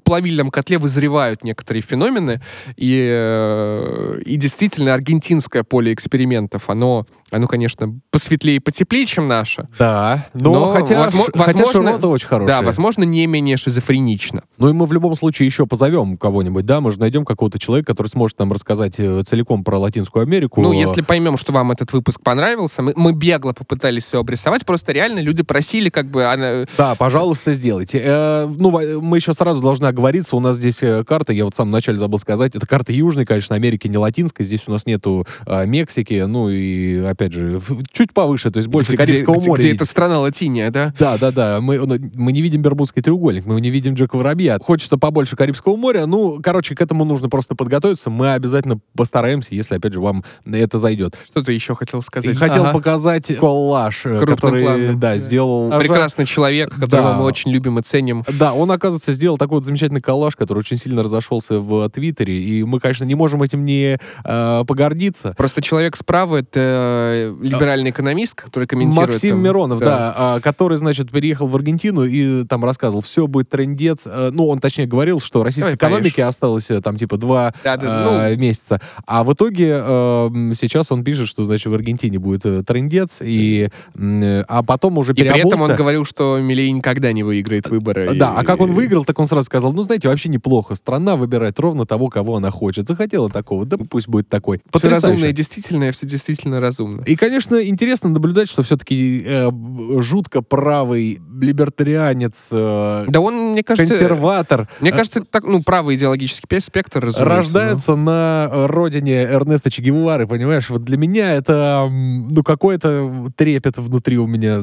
Speaker 1: плавильном котле вызревают некоторые феномены, и, э, и действительно аргентинское поле экспериментов, оно, оно, конечно, посветлее и потеплее, чем наше.
Speaker 2: Да, но,
Speaker 1: Но
Speaker 2: хотя,
Speaker 1: возмо-
Speaker 2: ш- хотя
Speaker 1: возможно-
Speaker 2: широта очень хорошая.
Speaker 1: Да, возможно, не менее шизофренично.
Speaker 2: Ну и мы в любом случае еще позовем кого-нибудь, да, мы же найдем какого-то человека, который сможет нам рассказать э, целиком про Латинскую Америку.
Speaker 1: Ну, если поймем, что вам этот выпуск понравился, мы, мы бегло попытались все обрисовать, просто реально люди просили попросили, как бы она...
Speaker 2: Да, пожалуйста, сделайте. Э, ну, мы еще сразу должны оговориться, у нас здесь э, карта, я вот в самом начале забыл сказать, это карта южной, конечно, Америки, не латинской, здесь у нас нету э, Мексики, ну и, опять же, чуть повыше, то есть больше
Speaker 1: где-
Speaker 2: Карибского
Speaker 1: где,
Speaker 2: моря.
Speaker 1: где эта страна Латиния, да?
Speaker 2: Да, да, да. Мы, ну, мы не видим Бермудский треугольник, мы не видим Джека Воробья. Хочется побольше Карибского моря. Ну, короче, к этому нужно просто подготовиться. Мы обязательно постараемся, если, опять же, вам это зайдет.
Speaker 1: Что ты еще хотел
Speaker 2: И
Speaker 1: сказать?
Speaker 2: хотел
Speaker 1: Ага.
Speaker 2: показать коллаж, э,
Speaker 1: Крупным
Speaker 2: который,
Speaker 1: планом.
Speaker 2: да, сделал...
Speaker 1: Прекрасный человек, которого
Speaker 2: Да.
Speaker 1: мы очень любим и ценим.
Speaker 2: Да, он, оказывается, сделал такой вот замечательный коллаж, который очень сильно разошелся в Твиттере, и мы, конечно, не можем этим не э, погордиться.
Speaker 1: Просто человек справа — это э, либеральный экономист, который комментирует...
Speaker 2: Максим
Speaker 1: там,
Speaker 2: Миронов, да, а, который, значит, переехал в Аргентину и там рассказывал, все будет трендец. Э, Ну, он, точнее, говорил, что российской
Speaker 1: Давай
Speaker 2: экономике осталось э, там, типа, два
Speaker 1: Да, да,
Speaker 2: э, месяца. А в итоге э, сейчас он пишет, что, значит, в Аргентине будет э, трендец, и, э, а потом уже переобулся.
Speaker 1: Этом он говорил, что Милей никогда не выиграет выборы.
Speaker 2: Да, а как он
Speaker 1: И-
Speaker 2: выиграл, так он сразу сказал, ну, знаете, вообще неплохо. Страна выбирает ровно того, кого она хочет. Захотела такого, да пусть будет такой.
Speaker 1: Все
Speaker 2: Потрясающе.
Speaker 1: разумно и действительно, все действительно разумно.
Speaker 2: И, конечно, интересно наблюдать, что все-таки э, жутко правый либертарианец, э,
Speaker 1: Да он, мне кажется...
Speaker 2: консерватор
Speaker 1: Мне
Speaker 2: э,
Speaker 1: кажется, так, ну, правый идеологический пе- спектр, разумеется.
Speaker 2: рождается на э, родине Эрнеста Че Гевары, понимаешь? Вот для меня это, ну, какой-то трепет внутри у меня.
Speaker 1: но-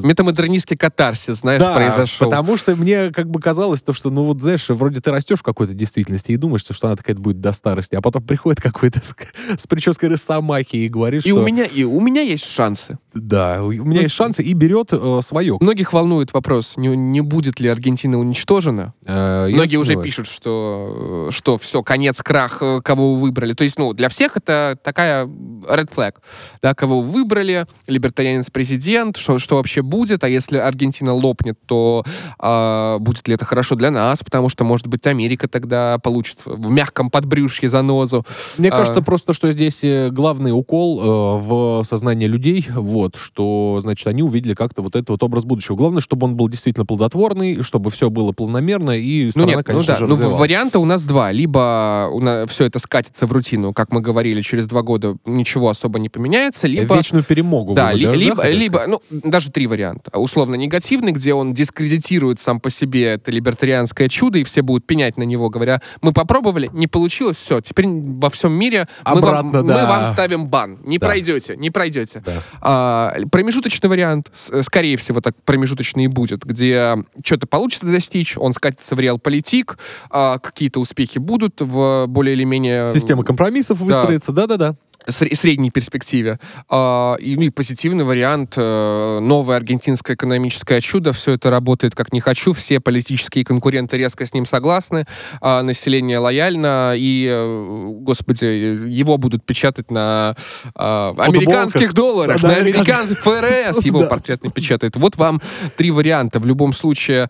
Speaker 1: Метамодернистский катарсис, знаешь,
Speaker 2: Да,
Speaker 1: произошел.
Speaker 2: потому что мне как бы казалось то, что, ну вот, знаешь, вроде ты растешь в какой-то действительности и думаешь, что она такая будет до старости, а потом приходит какой-то с, [laughs] с прической Росомахи и говорит,
Speaker 1: И
Speaker 2: что...
Speaker 1: у меня, и у меня есть шансы.
Speaker 2: Да, у меня
Speaker 1: Ну,
Speaker 2: есть шансы и берет э, свое.
Speaker 1: Многих волнует вопрос, не, не будет ли Аргентина уничтожена.
Speaker 2: Э,
Speaker 1: Многие уже
Speaker 2: сомневаюсь.
Speaker 1: пишут, что, что все, конец, крах, э, кого вы выбрали. То есть, ну, для всех это такая red flag. Да, кого вы выбрали, либертарианец-президент, что, что вообще будет, а если Аргентина лопнет, то а, будет ли это хорошо для нас, потому что, может быть, Америка тогда получит в мягком подбрюшье занозу.
Speaker 2: Мне
Speaker 1: А.
Speaker 2: кажется просто, что здесь э, главный укол э, в сознание людей, вот, что, значит, они увидели как-то вот этот вот образ будущего. Главное, чтобы он был действительно плодотворный, чтобы все было планомерно, и
Speaker 1: Ну
Speaker 2: страна,
Speaker 1: нет, ну
Speaker 2: конечно
Speaker 1: да,
Speaker 2: же,
Speaker 1: ну
Speaker 2: развивалась.
Speaker 1: варианта у нас два. Либо все это скатится в рутину, как мы говорили, через два года ничего особо не поменяется, либо...
Speaker 2: Вечную перемогу.
Speaker 1: Да, ли-
Speaker 2: даже,
Speaker 1: либо, либо, ну, даже три варианта. Условно негативный, где он дискредитирует сам по себе это либертарианское чудо, и все будут пенять на него, говоря, мы попробовали, не получилось, все, теперь во всем мире мы, вам,
Speaker 2: Обратно,
Speaker 1: мы
Speaker 2: да.
Speaker 1: вам ставим бан. Не
Speaker 2: Да.
Speaker 1: пройдете, не пройдете.
Speaker 2: Да.
Speaker 1: А, промежуточный вариант, с- скорее всего, так промежуточный и будет, где что-то получится достичь, он скатится в реал-политик, а, какие-то успехи будут в более или менее...
Speaker 2: Система компромиссов
Speaker 1: Да.
Speaker 2: выстроится, да-да-да.
Speaker 1: Сре- средней перспективе. А, и, ну, и позитивный вариант, э, новое аргентинское экономическое чудо, все это работает как не хочу, все политические конкуренты резко с ним согласны, а, население лояльно, и, э, господи, его будут печатать на а, американских долларах,
Speaker 2: Да,
Speaker 1: на американских ФРС, его
Speaker 2: Да.
Speaker 1: портрет напечатает. Вот вам три варианта. В любом случае,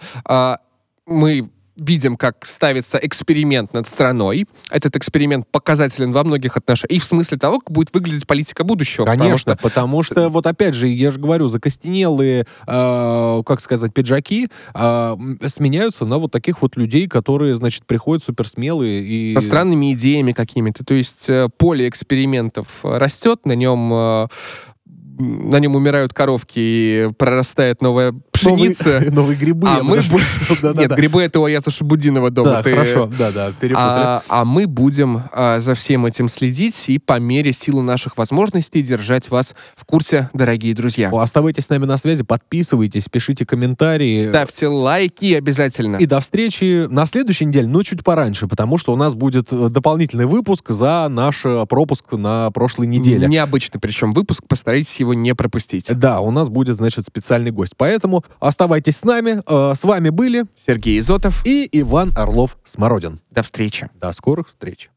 Speaker 1: мы видим, как ставится эксперимент над страной. Этот эксперимент показателен во многих отношениях. И в смысле того, как будет выглядеть политика будущего. потому
Speaker 2: Конечно,
Speaker 1: что
Speaker 2: потому что, вот опять же, я же говорю, закостенелые, э, как сказать, пиджаки э, сменяются на вот таких вот людей, которые, значит, приходят суперсмелые и...
Speaker 1: со странными идеями какими-то. То есть э, поле экспериментов э, растет, на нем э, на нем умирают коровки и прорастает новая пшеница.
Speaker 2: Новые, [laughs] новые грибы.
Speaker 1: А мы. [laughs] Нет, грибы это у Аяса Шабудинова дома.
Speaker 2: Да,
Speaker 1: Ты-
Speaker 2: хорошо, да-да, перепутали.
Speaker 1: А, а мы будем а, за всем этим следить и по мере силы наших возможностей держать вас в курсе, дорогие друзья.
Speaker 2: О, Оставайтесь с нами на связи, подписывайтесь, пишите комментарии.
Speaker 1: Ставьте лайки обязательно.
Speaker 2: И до встречи на следующей неделе, но чуть пораньше, потому что у нас будет э, дополнительный выпуск за наш э, пропуск на прошлой неделе.
Speaker 1: Необычный причем выпуск, постарайтесь его не пропустить.
Speaker 2: Да, у нас будет, значит, специальный гость. Поэтому оставайтесь с нами. Э, С вами были
Speaker 1: Сергей Изотов.
Speaker 2: и Иван Орлов-Смородин.
Speaker 1: До встречи.
Speaker 2: До скорых встреч.